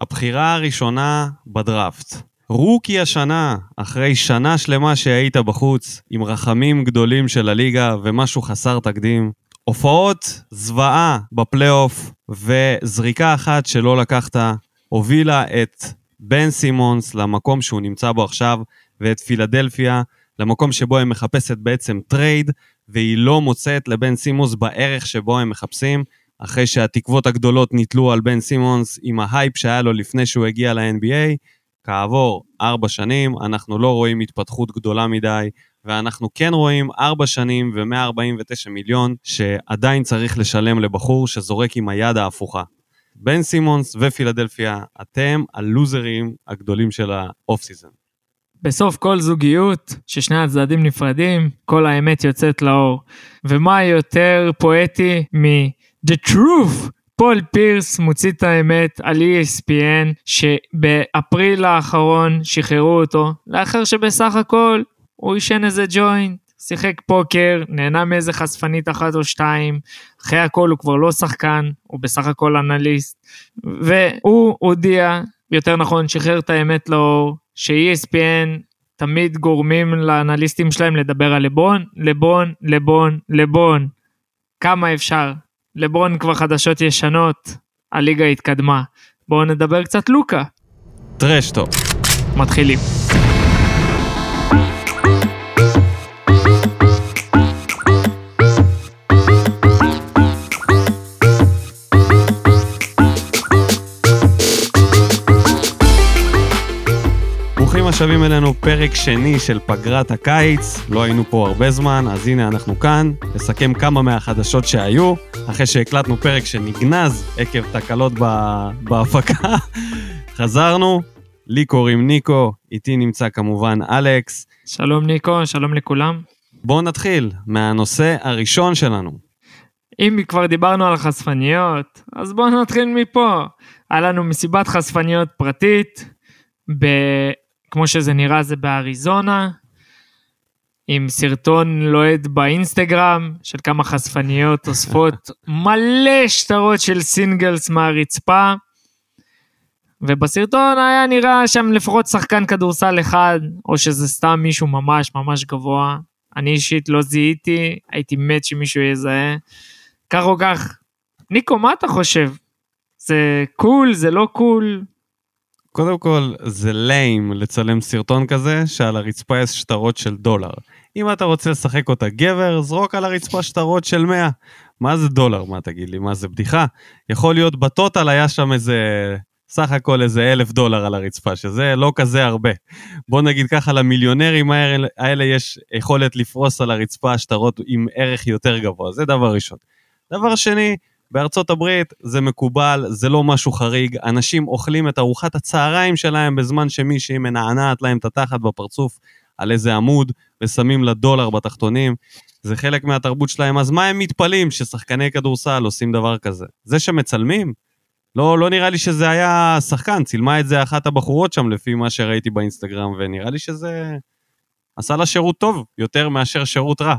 הבחירה הראשונה בדראפט. רוקי השנה, אחרי שנה שלמה שהיית בחוץ, עם רחמים גדולים של הליגה ומשהו חסר תקדים. הופעות זוועה בפלייאוף וזריקה אחת שלא לקחת, הובילה את בן סימונס למקום שהוא נמצא בו עכשיו, ואת פילדלפיה למקום שבו היא מחפשת בעצם trade, והיא לא מוצאת לבן סימונס בערך שבו הם מחפשים, אחרי שהתקוות הגדולות נתלו על בן סימונס עם ההייפ שהיה לו לפני שהוא הגיע ל-NBA. כעבור ארבע שנים אנחנו לא רואים התפתחות גדולה מדי, ואנחנו כן רואים ארבע שנים ו-149 מיליון שעדיין צריך לשלם לבחור שזורק עם היד ההפוכה. בן סימונס ופילדלפיה, אתם הלוזרים הגדולים של ה off season. בסוף כל זוגיות, ששני הצדדים נפרדים, כל האמת יוצאת לאור. ומה יותר פואטי מ-The Truth? פול פירס מוציא את האמת על ESPN שבאפריל האחרון שחררו אותו לאחר שבסך הכל הוא עישן איזה ג'וינט, שיחק פוקר, נהנה מאיזה חשפנית אחת או שתיים, אחרי הכל הוא כבר לא שחקן, הוא בסך הכל אנליסט, והוא הודיע, יותר נכון, שחרר את האמת לאור, ש-ESPN תמיד גורמים לאנליסטים שלהם לדבר על לבון, לבון, לבון, לבון. כמה אפשר? לברון כבר חדשות ישנות, הליגה התקדמה. בואו נדבר קצת לוקה. טרשטו. מתחילים. ברוכים השבים אלינו, פרק שני של פגרת הקיץ. לא היינו פה הרבה זמן, אז הנה אנחנו כאן, נסכם כמה מהחדשות שהיו, אחרי שהקלטנו פרק שנגנז עקב תקלות בהפקה. חזרנו, לי קוראים ניקו, איתי נמצא כמובן אלכס. שלום ניקו, שלום לכולם. בואו נתחיל מהנושא הראשון שלנו. אם כבר דיברנו על חשפניות, אז בואו נתחיל מפה. היה לנו מסיבת חשפניות פרטית, ב... כמו שזה נראה זה באריזונה, עם סרטון לוהד באינסטגרם של כמה חשפניות אוספות מלא שטרות של סינגלס מהרצפה. ובסרטון היה נראה שם לפחות שחקן כדורסל אחד, או שזה סתם מישהו ממש ממש גבוה. אני אישית לא זיהיתי, הייתי מת שמישהו יזהה. כך או כך, ניקו, מה אתה חושב? זה cool, זה לא cool? קודם כל, זה lame לצלם סרטון כזה שעל הרצפה יש שטרות של דולר. אם אתה רוצה לשחק אותה גבר, זרוק על הרצפה שטרות של 100. מה זה דולר? מה תגיד לי? מה זה בדיחה? יכול להיות ב total היה שם איזה, סך הכל איזה אלף דולר על הרצפה, שזה לא כזה הרבה. בוא נגיד ככה, למיליונרים האלה, יש יכולת לפרוס על הרצפה שטרות עם ערך יותר גבוה, זה דבר ראשון. דבר שני, בארצות הברית זה מקובל, זה לא משהו חריג, אנשים אוכלים את ארוחת הצהריים שלהם בזמן שמישהי מנענעת להם את התחת בפרצוף על איזה עמוד ושמים לה דולר בתחתונים. זה חלק מהתרבות שלהם, אז מה הם מתפלאים ששחקני כדורסל עושים דבר כזה? זה שמצלמים? לא, לא נראה לי שזה היה שחקן, צילמה את זה אחת הבחורות שם לפי מה שראיתי באינסטגרם, ונראה לי שזה עשה לה שירות טוב יותר מאשר שירות רע.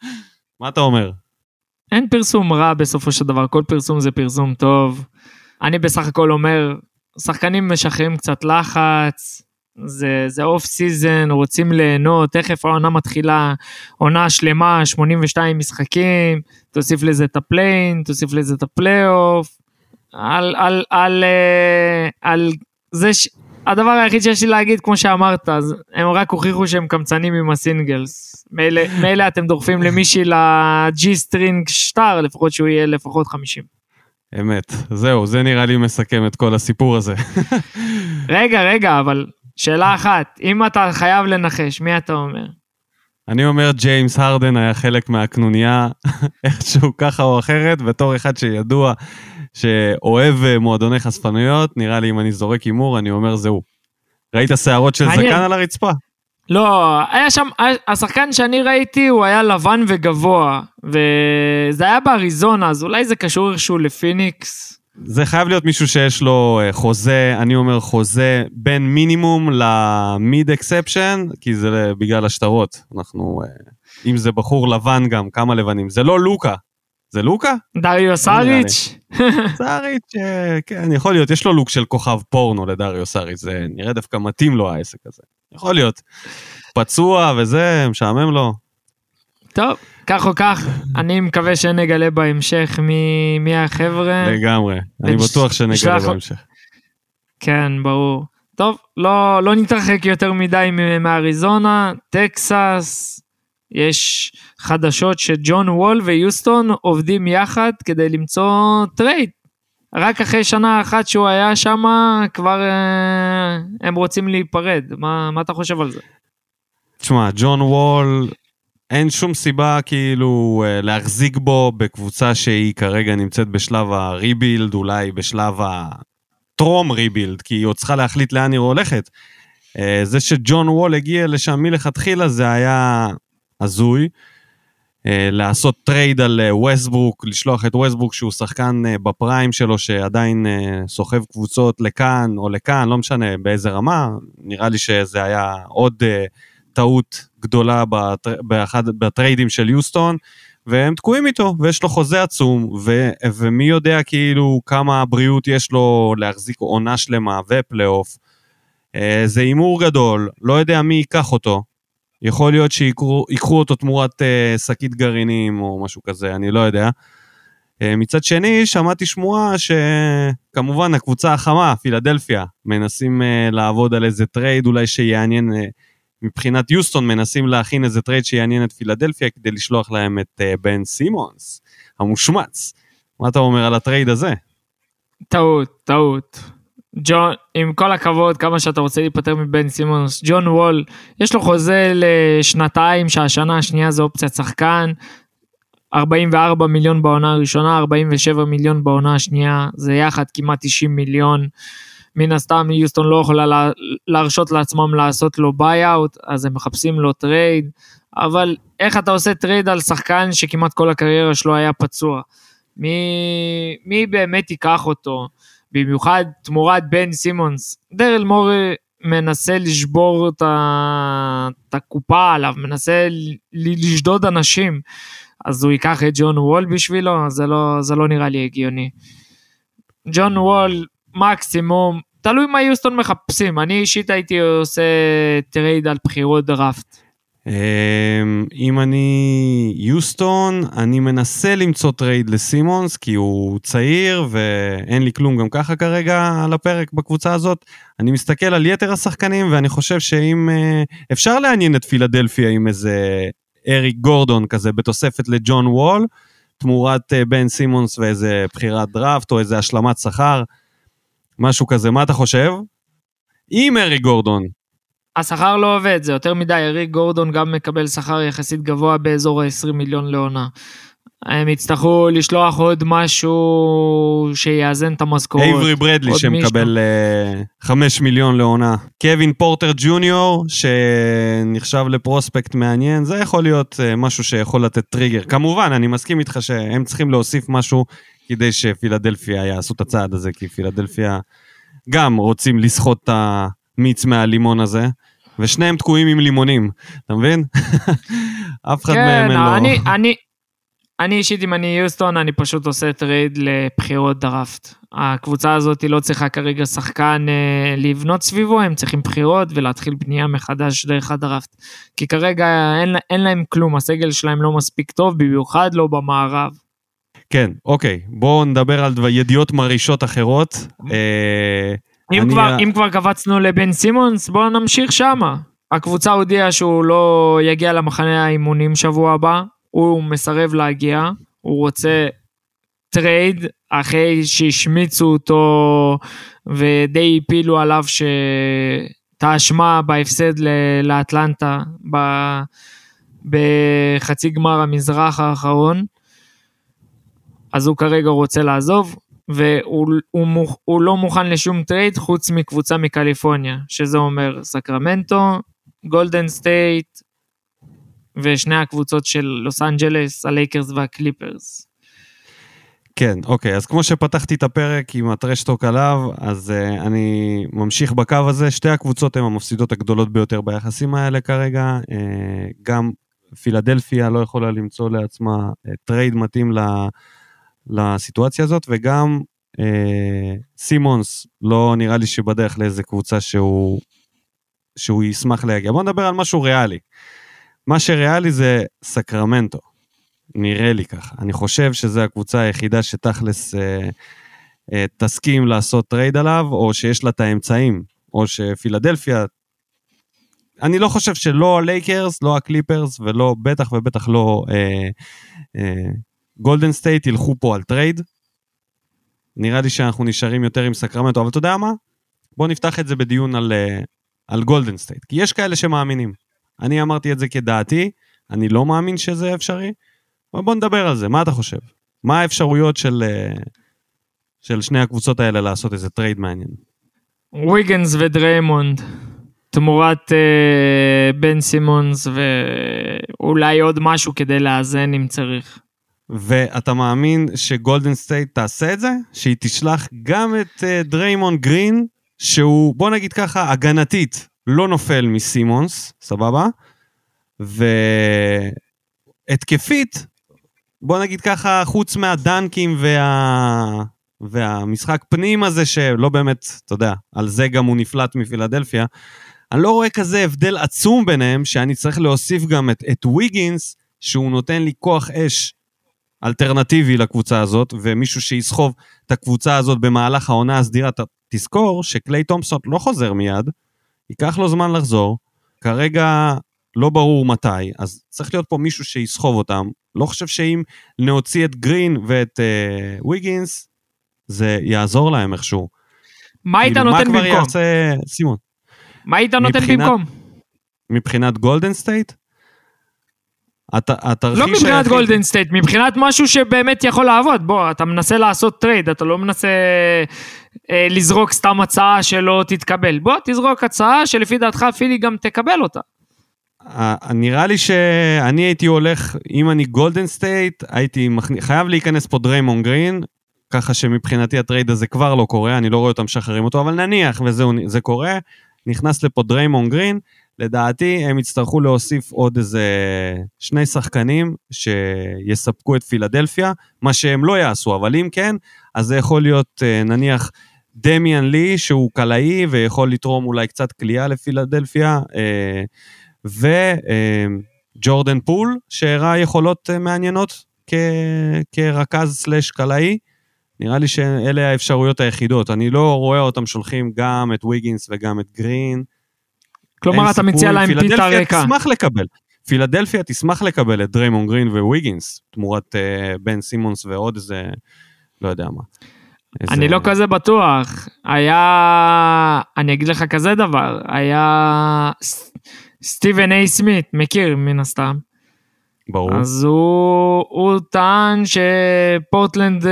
מה אתה אומר? אין פרסום רע בסופו של דבר, כל פרסום זה פרסום טוב. אני בסך הכל אומר, שחקנים משחררים קצת לחץ, זה, זה off season, רוצים ליהנות, תכף העונה מתחילה, עונה שלמה, 82 משחקים, תוסיף לזה את ה play-in, תוסיף לזה את הפלייאוף, על, על, על, על, על זה ש... הדבר היחיד שיש לי להגיד, כמו שאמרת, אז הם רק הוכיחו שהם קמצנים עם ה singles. מילא אתם דוחפים למישהי ל G-string שטר, לפחות שהוא יהיה לפחות 50. אמת, זהו, זה נראה לי מסכם את כל הסיפור הזה. רגע, רגע, אבל שאלה אחת, אם אתה חייב לנחש, מי אתה אומר? אני אומר ג'יימס הרדן היה חלק מהקנוניה, איכשהו ככה או אחרת, בתור אחד שידוע שאוהב אה, מועדוני חשפנויות, נראה לי אם אני זורק הימור, אני אומר זה הוא. ראית שערות של זקן על הרצפה? לא, היה שם, השחקן שאני ראיתי הוא היה לבן וגבוה, וזה היה באריזונה, אז אולי זה קשור איכשהו לפיניקס. זה חייב להיות מישהו שיש לו אה, חוזה, אני אומר חוזה בין מינימום למיד אקספשן, כי זה בגלל השטרות. אנחנו, אה, אם זה בחור לבן גם, כמה לבנים. זה לא לוקה, זה לוקה? דריו לא סאריץ'? סאריץ', אה, כן, יכול להיות, יש לו לוק של כוכב פורנו לדריו סאריץ', זה נראה דווקא מתאים לו העסק הזה. יכול להיות. פצוע וזה, משעמם לו. טוב, כך או כך, אני מקווה שנגלה בהמשך מי, מי החבר'ה. לגמרי. אני בטוח שנגלה נשלח- בהמשך. כן, ברור. טוב, לא, לא נתרחק יותר מדי מאריזונה, טקסס, יש חדשות שג'ון וול ויוסטון עובדים יחד כדי למצוא trade. רק אחרי שנה אחת שהוא היה שם, כבר אה, הם רוצים להיפרד. מה, מה אתה חושב על זה? תשמע, ג'ון וול, אין שום סיבה כאילו אה, להחזיק בו בקבוצה שהיא כרגע נמצאת בשלב ה rebuild, אולי בשלב הטרום rebuild, כי היא עוד צריכה להחליט לאן היא הולכת. אה, זה שג'ון וול הגיע לשם מלכתחילה זה היה הזוי. אה, לעשות trade על ווסטברוק, לשלוח את ווסטברוק שהוא שחקן ב prime שלו שעדיין סוחב קבוצות לכאן או לכאן, לא משנה באיזה רמה, נראה לי שזה היה עוד טעות גדולה בטר... באחד, בטריידים של יוסטון, והם תקועים איתו, ויש לו חוזה עצום, ו... ומי יודע כאילו כמה בריאות יש לו להחזיק עונה שלמה ופלייאוף. אה, זה הימור גדול, לא יודע מי ייקח אותו. יכול להיות שיקחו אותו תמורת אה, שקית גרעינים או משהו כזה, אני לא יודע. אה, מצד שני, שמעתי שמועה שכמובן הקבוצה החמה, פילדלפיה, מנסים אה, לעבוד על איזה trade אולי שיעניין, אה, מבחינת יוסטון מנסים להכין איזה trade שיעניין את פילדלפיה כדי לשלוח להם את אה, בן סימונס, המושמץ. מה אתה אומר על ה trade הזה? טעות, טעות. ג'ון, עם כל הכבוד, כמה שאתה רוצה להיפטר מבן סימונס, ג'ון וול, יש לו חוזה לשנתיים, שהשנה השנייה זה אופציית שחקן, 44 מיליון בעונה הראשונה, 47 מיליון בעונה השנייה, זה יחד כמעט 90 מיליון. מן הסתם יוסטון לא יכולה לה, להרשות לעצמם לעשות לו buyout, אז הם מחפשים לו trade, אבל איך אתה עושה trade על שחקן שכמעט כל הקריירה שלו היה פצוע? מי, מי באמת ייקח אותו? במיוחד תמורת בן סימונס. דרל מורי מנסה לשבור את, הקופה עליו, מנסה. לשדוד אנשים, אז הוא ייקח את ג'ון וול בשבילו? זה לא, זה לא נראה לי הגיוני. ג'ון וול, מקסימום, תלוי מה יוסטון מחפשים, אני אישית הייתי עושה trade על בחירות דראפט. אמ, אם אני יוסטון, אני מנסה למצוא trade לסימונס, כי הוא צעיר ואין לי כלום גם ככה כרגע על הפרק בקבוצה הזאת. אני מסתכל על יתר השחקנים ואני חושב שאם אה, אפשר לעניין את פילדלפיה עם איזה אריק גורדון כזה בתוספת לג'ון וול, תמורת אה, בן סימונס ואיזה בחירת דראפט או איזה השלמת שכר, משהו כזה, מה אתה חושב? עם אריק גורדון, השכר לא עובד, זה יותר מדי, אריק גורדון גם מקבל שכר יחסית גבוה באזור ה-20 מיליון לעונה. הם יצטרכו לשלוח עוד משהו שיאזן את המשכורות. אייברי ברדלי שמקבל אה, 5 מיליון לעונה. קווין פורטר ג'וניור שנחשב ל prospect מעניין, זה יכול להיות אה, משהו שיכול לתת טריגר. כמובן, אני מסכים איתך שהם צריכים להוסיף משהו כדי שפילדלפיה יעשו את הצעד הזה, כי פילדלפיה גם רוצים לסחוט את המיץ מהלימון הזה, ושניהם תקועים עם לימונים, אתה מבין? אף אחד כן, מהם אין לו... אני, אני, אישית, אם אני יוסטון, אני פשוט עושה trade לבחירות דראפט. הקבוצה הזאת לא צריכה כרגע שחקן אה, לבנות סביבו, הם צריכים בחירות ולהתחיל בנייה מחדש דרך הדראפט. כי כרגע אין, אין להם כלום, הסגל שלהם לא מספיק טוב, במיוחד לא במערב. כן, אוקיי, בואו נדבר על דבר, ידיעות מרעישות אחרות. אה, אם, אני- כבר, אם כבר קפצנו לבן סימונס, בואו נמשיך שמה. הקבוצה הודיעה שהוא לא יגיע למחנה האימונים שבוע הבא, הוא מסרב להגיע, הוא רוצה trade אחרי שהשמיצו אותו ודי הפילו עליו ש... את האשמה בהפסד לאטלנטה ב- בחצי גמר המזרח האחרון. אז הוא כרגע רוצה לעזוב, והוא הוא, הוא לא מוכן לשום trade חוץ מקבוצה מקליפורניה, שזה אומר סקרמנטו, גולדן סטייט, ושני הקבוצות של לוס אנג'לס, הלייקרס והקליפרס. כן, אוקיי, אז כמו שפתחתי את הפרק עם ה trash talk עליו, אז uh, אני ממשיך בקו הזה. שתי הקבוצות הן המפסידות הגדולות ביותר ביחסים האלה כרגע. Uh, גם פילדלפיה לא יכולה למצוא לעצמה trade מתאים לסיטואציה הזאת, וגם אה, סימונס לא נראה לי שבדרך לאיזה קבוצה שהוא, שהוא ישמח להגיע. בוא נדבר על משהו ריאלי. מה שריאלי זה סקרמנטו, נראה לי ככה. אני חושב שזו הקבוצה היחידה שתכלס אה, אה, תסכים לעשות trade עליו, או שיש לה את האמצעים, או שפילדלפיה... אני לא חושב שלא הלייקרס, לא הקליפרס, ולא, בטח ובטח לא אה, אה, גולדן סטייט ילכו פה על טרייד. נראה לי שאנחנו נשארים יותר עם סקרמנטו, אבל אתה יודע מה? בוא נפתח את זה בדיון על, אה, על גולדן סטייט, כי יש כאלה שמאמינים. אני אמרתי את זה כדעתי, אני לא מאמין שזה אפשרי, אבל בוא נדבר על זה, מה אתה חושב? מה האפשרויות של, אה, של שני הקבוצות האלה לעשות איזה טרייד מעניין? ויגנס ודריימונד, תמורת אה, בן סימונס ואולי עוד משהו כדי לאזן אם צריך. ואתה מאמין שגולדן סטייט תעשה את זה? שהיא תשלח גם את uh, דריימונד גרין, שהוא, בוא נגיד ככה, הגנתית, לא נופל מסימונס, סבבה? והתקפית, בוא נגיד ככה, חוץ מהדנקים וה... והמשחק פנים הזה, שלא באמת, אתה יודע, על זה גם הוא נפלט מפילדלפיה, אני לא רואה כזה הבדל עצום ביניהם, שאני צריך להוסיף גם את, את ויגינס, שהוא נותן לי כוח אש אלטרנטיבי לקבוצה הזאת, ומישהו שיסחוב את הקבוצה הזאת במהלך העונה הסדירה, תזכור שקליי תומפסון לא חוזר מיד, ייקח לו זמן לחזור, כרגע לא ברור מתי, אז צריך להיות פה מישהו שיסחוב אותם. לא חושב שאם נוציא את גרין ואת uh, ויגינס, זה יעזור להם איכשהו. מה היית כאילו, נותן במקום? מה כבר יעשה סימונס? מה היית נותן במקום? מבחינת גולדן סטייט? התרחיש לא מבחינת היחיד... גולדן סטייט, מבחינת משהו שבאמת יכול לעבוד. בוא, אתה מנסה לעשות טרייד, אתה לא מנסה אה, לזרוק סתם הצעה שלא תתקבל. בוא, תזרוק הצעה שלפי דעתך פילי גם תקבל אותה. נראה לי שאני הייתי הולך, אם אני גולדן סטייט, הייתי מכניס, חייב להיכנס פה דריימון גרין, ככה שמבחינתי הטרייד הזה כבר לא קורה, אני לא רואה אותם משחררים אותו, אבל נניח וזה קורה, נכנס לפה דריימון גרין, לדעתי הם יצטרכו להוסיף עוד איזה שני שחקנים שיספקו את פילדלפיה, מה שהם לא יעשו, אבל אם כן, אז זה יכול להיות אה, נניח דמיון לי, שהוא קלעי ויכול לתרום אולי קצת קליעה לפילדלפיה, אה, וג'ורדן פול, שהראה יכולות אה, מעניינות כרכז סלאש קלעי. נראה לי שאלה האפשרויות היחידות. אני לא רואה אותם שולחים גם את ויגינס וגם את גרין. כלומר, אתה מציע להם פיתה ריקה. תשמח לקבל. פילדלפיה תשמח לקבל את דריימון גרין וויגינס, תמורת uh, בן סימונס ועוד איזה, לא יודע מה. איזה... אני לא כזה בטוח. היה, אני אגיד לך כזה דבר, היה סטיבן איי סמית', מכיר מן הסתם. ברור. אז הוא, הוא טען שפורטלנד uh,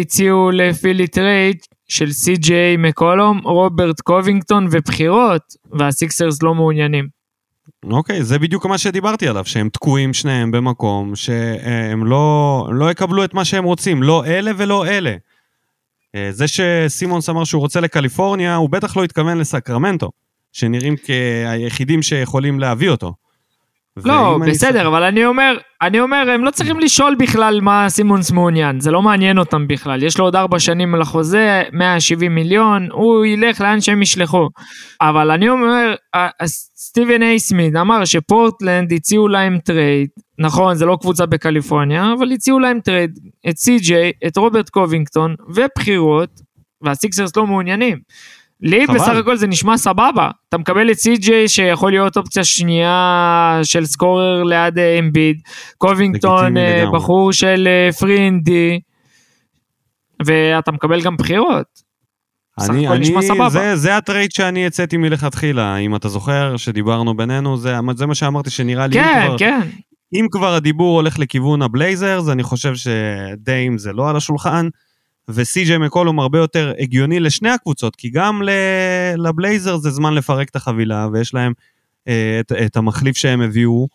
הציעו לפילי טרייד של סי.ג'יי מקולום, רוברט קובינגטון ובחירות, והסיקסרס לא מעוניינים. אוקיי, זה בדיוק מה שדיברתי עליו, שהם תקועים שניהם במקום, שהם לא, לא יקבלו את מה שהם רוצים, לא אלה ולא אלה. אה, זה שסימונס אמר שהוא רוצה לקליפורניה, הוא בטח לא התכוון לסקרמנטו, שנראים כהיחידים שיכולים להביא אותו. לא, בסדר, אני... אבל אני אומר, אני אומר, הם לא צריכים לשאול בכלל מה סימונס מעוניין, זה לא מעניין אותם בכלל. יש לו עוד ארבע שנים על החוזה, 170 מיליון, הוא ילך לאן שהם ישלחו. אבל אני אומר, סטיבן איי סמית' אמר שפורטלנד הציעו להם טרייד, נכון, זה לא קבוצה בקליפורניה, אבל הציעו להם טרייד, את סי.ג'יי, את רוברט קובינגטון, ובחירות, והסיקסרס לא מעוניינים. לי חבל. בסך הכל זה נשמע סבבה. אתה מקבל את סי.ג'יי שיכול להיות אופציה שנייה של scorer ליד אמביד, קובינגטון אה, בחור של three and D, אה, ואתה מקבל גם בחירות. אני, אני, זה, זה הטרייד שאני הצעתי מלכתחילה, אם אתה זוכר שדיברנו בינינו, זה, זה מה שאמרתי שנראה לי, כן, כבר, כן. אם כבר הדיבור הולך לכיוון הבלייזרס, אני חושב שדיים זה לא על השולחן, וסי.ג'יי מקולום הרבה יותר הגיוני לשני הקבוצות, כי גם לבלייזר זה זמן לפרק את החבילה, ויש להם אה, את, את המחליף שהם הביאו,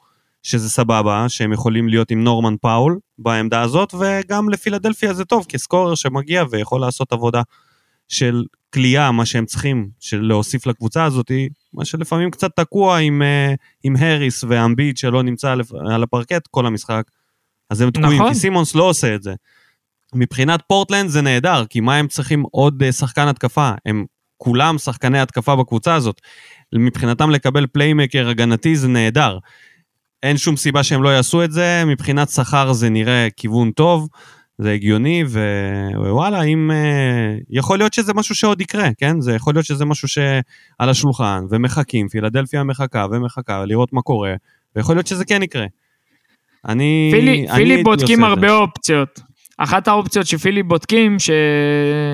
שזה סבבה, שהם יכולים להיות עם נורמן פאול בעמדה הזאת, וגם לפילדלפיה זה טוב, כסקורר שמגיע ויכול לעשות עבודה של כליאה, מה שהם צריכים, של להוסיף לקבוצה הזאת, מה שלפעמים קצת תקוע עם, אה, עם הריס ואמביט שלא נמצא על הפרקט כל המשחק, אז הם תקועים, נכון. כי סימונס לא עושה את זה. מבחינת פורטלנד זה נהדר, כי מה הם צריכים עוד אה, שחקן התקפה? הם כולם שחקני התקפה בקבוצה הזאת. מבחינתם לקבל playmaker הגנתי זה נהדר. אין שום סיבה שהם לא יעשו את זה, מבחינת שכר זה נראה כיוון טוב, זה הגיוני, ו... ווואלה, אם... אה, יכול להיות שזה משהו שעוד יקרה, כן? זה יכול להיות שזה משהו שעל השולחן, ומחכים, פילדלפיה מחכה ומחכה, לראות מה קורה, ויכול להיות שזה כן יקרה. אני... פילי, אני פילי בודקים הרבה. אופציות. אחת האופציות שפילי בודקים, ש...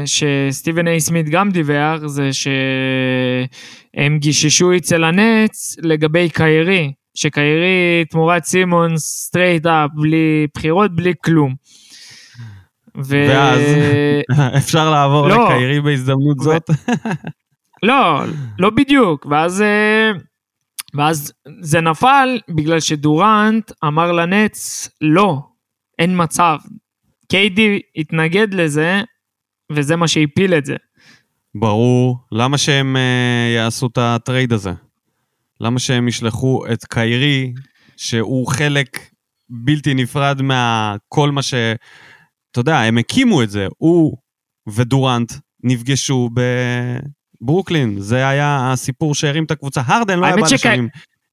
שסטיבן איי סמית גם דיווח, זה שהם גיששו אצל הנטס לגבי קיירי, שקיירי תמורת סימונס straight up, בלי בחירות, בלי כלום. ו... ואז? אפשר לעבור לא. לקיירי בהזדמנות ו- זאת? לא, לא בדיוק, ואז, אה, ואז זה נפל בגלל שדורנט אמר לנץ, לא, אין מצב. קיידי התנגד לזה, וזה מה שהפיל את זה. ברור. למה שהם uh, יעשו את הטרייד הזה? למה שהם ישלחו את קיירי, שהוא חלק בלתי נפרד מהכל מה ש... אתה יודע, הם הקימו את זה. הוא ודורנט נפגשו בברוקלין. זה היה הסיפור שהרים את הקבוצה. הרדן לא היה בא שקי- לשם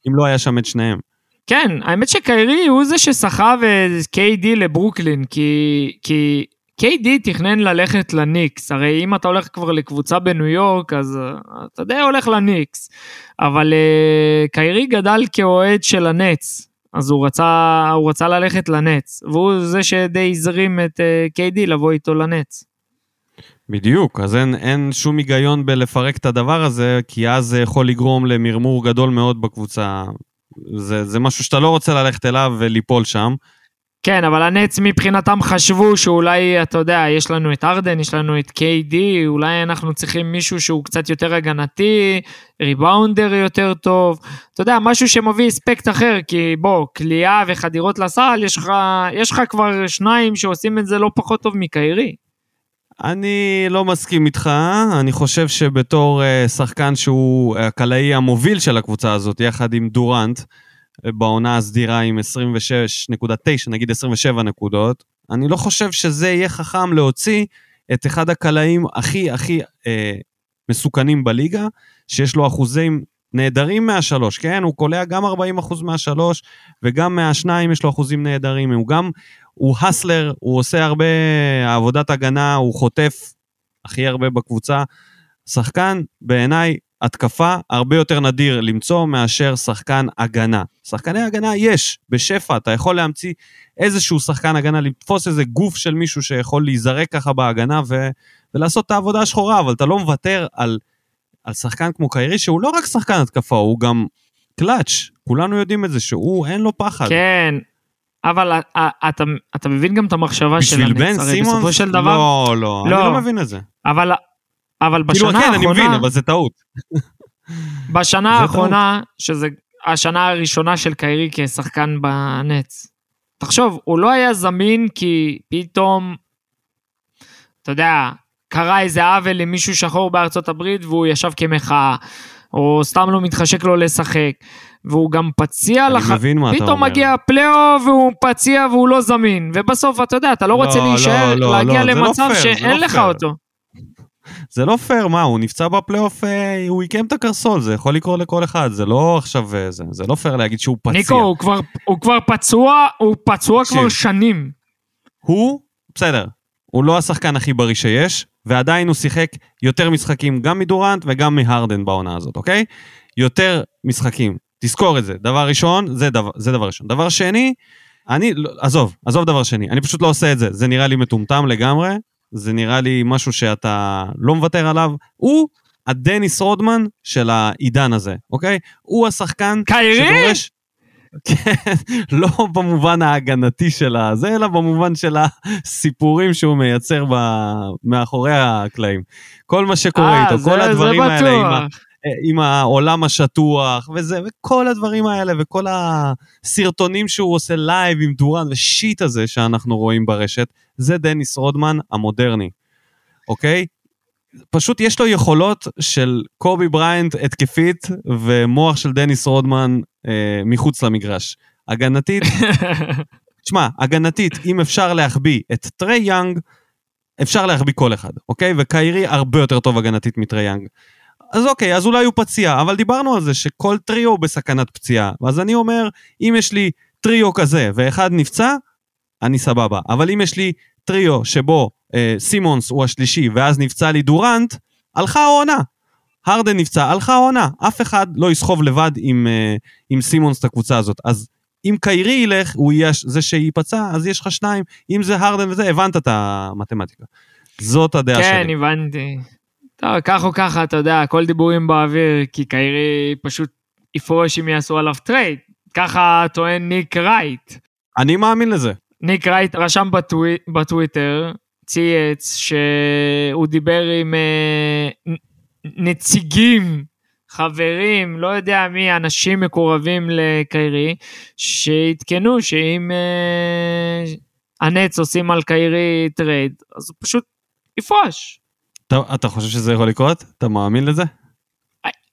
אם לא היה שם את שניהם. כן, האמת שקיירי הוא זה שסחב את קיי-די לברוקלין, כי, כי קיי-די תכנן ללכת לניקס, הרי אם אתה הולך כבר לקבוצה בניו יורק, אז אה, אתה די הולך לניקס, אבל uh, קיירי גדל כאוהד של הנץ, אז הוא רצה, הוא רצה ללכת לנץ, והוא זה שדי הזרים את uh, קיי-די לבוא איתו לנץ. בדיוק, אז אין, אין שום היגיון בלפרק את הדבר הזה, כי אז זה יכול לגרום למרמור גדול מאוד בקבוצה. זה, זה משהו שאתה לא רוצה ללכת אליו וליפול שם. כן, אבל הנץ מבחינתם חשבו שאולי, אתה יודע, יש לנו את ארדן, יש לנו את KD, אולי אנחנו צריכים מישהו שהוא קצת יותר הגנתי, ריבאונדר יותר טוב, אתה יודע, משהו שמביא אספקט אחר, כי בוא, כליאה וחדירות לסל, יש לך, יש לך כבר שניים שעושים את זה לא פחות טוב מקיירי. אני לא מסכים איתך, אני חושב שבתור uh, שחקן שהוא הקלעי המוביל של הקבוצה הזאת, יחד עם דורנט, אה, בעונה הסדירה עם 26.9, נגיד 27 נקודות, אני לא חושב שזה יהיה חכם להוציא את אחד הקלעים הכי הכי אה, מסוכנים בליגה, שיש לו אחוזים נהדרים מהשלוש, כן? הוא קולע גם 40% מהשלוש, וגם מהשניים יש לו אחוזים נהדרים. הוא גם, הוא הסלר, הוא עושה הרבה עבודת הגנה, הוא חוטף הכי הרבה בקבוצה. שחקן, בעיניי, התקפה הרבה יותר נדיר למצוא מאשר שחקן הגנה. שחקני הגנה יש, בשפע, אתה יכול להמציא איזשהו שחקן הגנה, לתפוס איזה גוף של מישהו שיכול להיזרק ככה בהגנה ו... ולעשות את העבודה השחורה, אבל אתה לא מוותר על, על שחקן כמו קיירי, שהוא לא רק שחקן התקפה, הוא גם קלאץ', כולנו יודעים את זה, שהוא, אין לו פחד. כן, אבל א- א- אתה, אתה מבין גם את המחשבה של בשביל הנץ, בן הרי סימונס? בסופו של דבר, לא, לא, לא. אני לא מבין את זה. אבל, אבל כאילו, בשנה כן, אני האחרונה, מבין, אבל זה טעות. בשנה האחרונה, שזה השנה הראשונה של קיירי כשחקן בנץ. תחשוב, הוא לא היה זמין כי פתאום, אתה יודע, קרה איזה עוול למישהו שחור בארצות הברית והוא ישב כמחאה, או סתם לא מתחשק לו לשחק, והוא גם פציע אני לח... מבין מה אתה פתאום. מגיע הפלייאוף והוא פציע והוא לא זמין, ובסוף אתה יודע, אתה לא רוצה לא, להישאר, לא, לא, להגיע לא, לא למצב פייר, זה שאין לא לך פייר. אותו. זה לא פייר, מה, הוא נפצע בפלייאוף, אה, הוא עיקם את הקרסול, זה יכול לקרות לכל אחד, זה לא עכשיו אה, זה, זה לא פייר להגיד שהוא פציע. ניקו, הוא כבר, הוא כבר פצוע, הוא פצוע כבר תקשיב. שנים. הוא, בסדר, הוא לא השחקן הכי בריא שיש, ועדיין הוא שיחק יותר משחקים גם מדורנט וגם מהרדן בעונה הזאת, אוקיי? יותר משחקים. תזכור את זה. דבר ראשון, זה דבר, זה דבר ראשון. דבר שני, אני, לא, עזוב, עזוב דבר שני, אני פשוט לא עושה את זה. זה נראה לי מטומטם לגמרי, זה נראה לי משהו שאתה לא מוותר עליו. הוא הדניס רודמן של העידן הזה, אוקיי? הוא השחקן קיירי? שדורש... כן, לא במובן ההגנתי של הזה, אלא במובן של הסיפורים שהוא מייצר ב... מאחורי הקלעים. כל מה שקורה אה, איתו, זה- כל הדברים זה האלה עם, ה... עם העולם השטוח, וזה, וכל הדברים האלה, וכל הסרטונים שהוא עושה live עם דוראנט, ו shit הזה שאנחנו רואים ברשת, זה דניס רודמן המודרני, אוקיי? פשוט יש לו יכולות של קובי בריינט התקפית ומוח של דניס רודמן אה, מחוץ למגרש. הגנתית, תשמע, הגנתית, אם אפשר להחביא את טרי יאנג, אפשר להחביא כל אחד, אוקיי? וקיירי הרבה יותר טוב הגנתית מטרי יאנג. אז אוקיי, אז אולי הוא פציע, אבל דיברנו על זה שכל טריו הוא בסכנת פציעה. אז אני אומר, אם יש לי טריו כזה ואחד נפצע, אני סבבה. אבל אם יש לי טריו שבו אה, סימונס הוא השלישי ואז נפצע לי דורנט, הלכה העונה. הרדן נפצע, הלכה העונה. אף אחד לא יסחוב לבד עם, אה, עם סימונס את הקבוצה הזאת. אז אם קיירי ילך, הוא יהיה זה שייפצע, אז יש לך שניים. אם זה הרדן וזה, הבנת את המתמטיקה. זאת הדעה כן, שלי. הבנתי. טוב, כך או ככה, אתה יודע, הכל דיבורים באוויר, כי קיירי פשוט יפרוש אם יעשו עליו טרייד. ככה טוען ניק רייט. אני מאמין לזה. ניק רייט רשם בטווי, בטוויטר, צייץ, שהוא דיבר עם אה, נציגים, חברים, לא יודע מי, אנשים מקורבים לקיירי, שעדכנו שאם אה, הנטס עושים על קיירי טרייד, אז הוא פשוט יפרוש. אתה, אתה חושב שזה יכול לקרות? אתה מאמין לזה?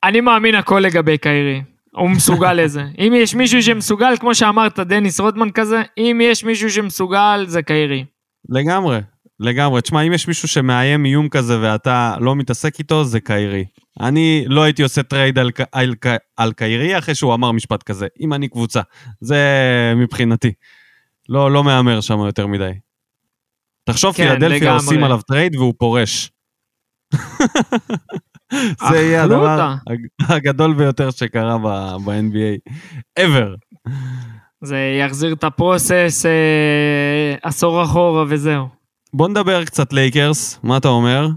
אני מאמין הכל לגבי קיירי. הוא מסוגל לזה. אם יש מישהו שמסוגל, כמו שאמרת, דניס רודמן כזה, אם יש מישהו שמסוגל, זה קיירי. לגמרי, לגמרי. תשמע, אם יש מישהו שמאיים איום כזה ואתה לא מתעסק איתו, זה קיירי. אני לא הייתי עושה טרייד על, על, ק- על קיירי אחרי שהוא אמר משפט כזה, אם אני קבוצה. זה מבחינתי. לא, לא מהמר שם יותר מדי. תחשוב, כן, פילדלפיה לגמרי. עושים עליו טרייד והוא פורש. זה יהיה הדבר הגדול ביותר שקרה ב-NBA. ever. זה יחזיר את ה process אה, עשור אחורה וזהו. בוא נדבר קצת לייקרס, מה אתה אומר?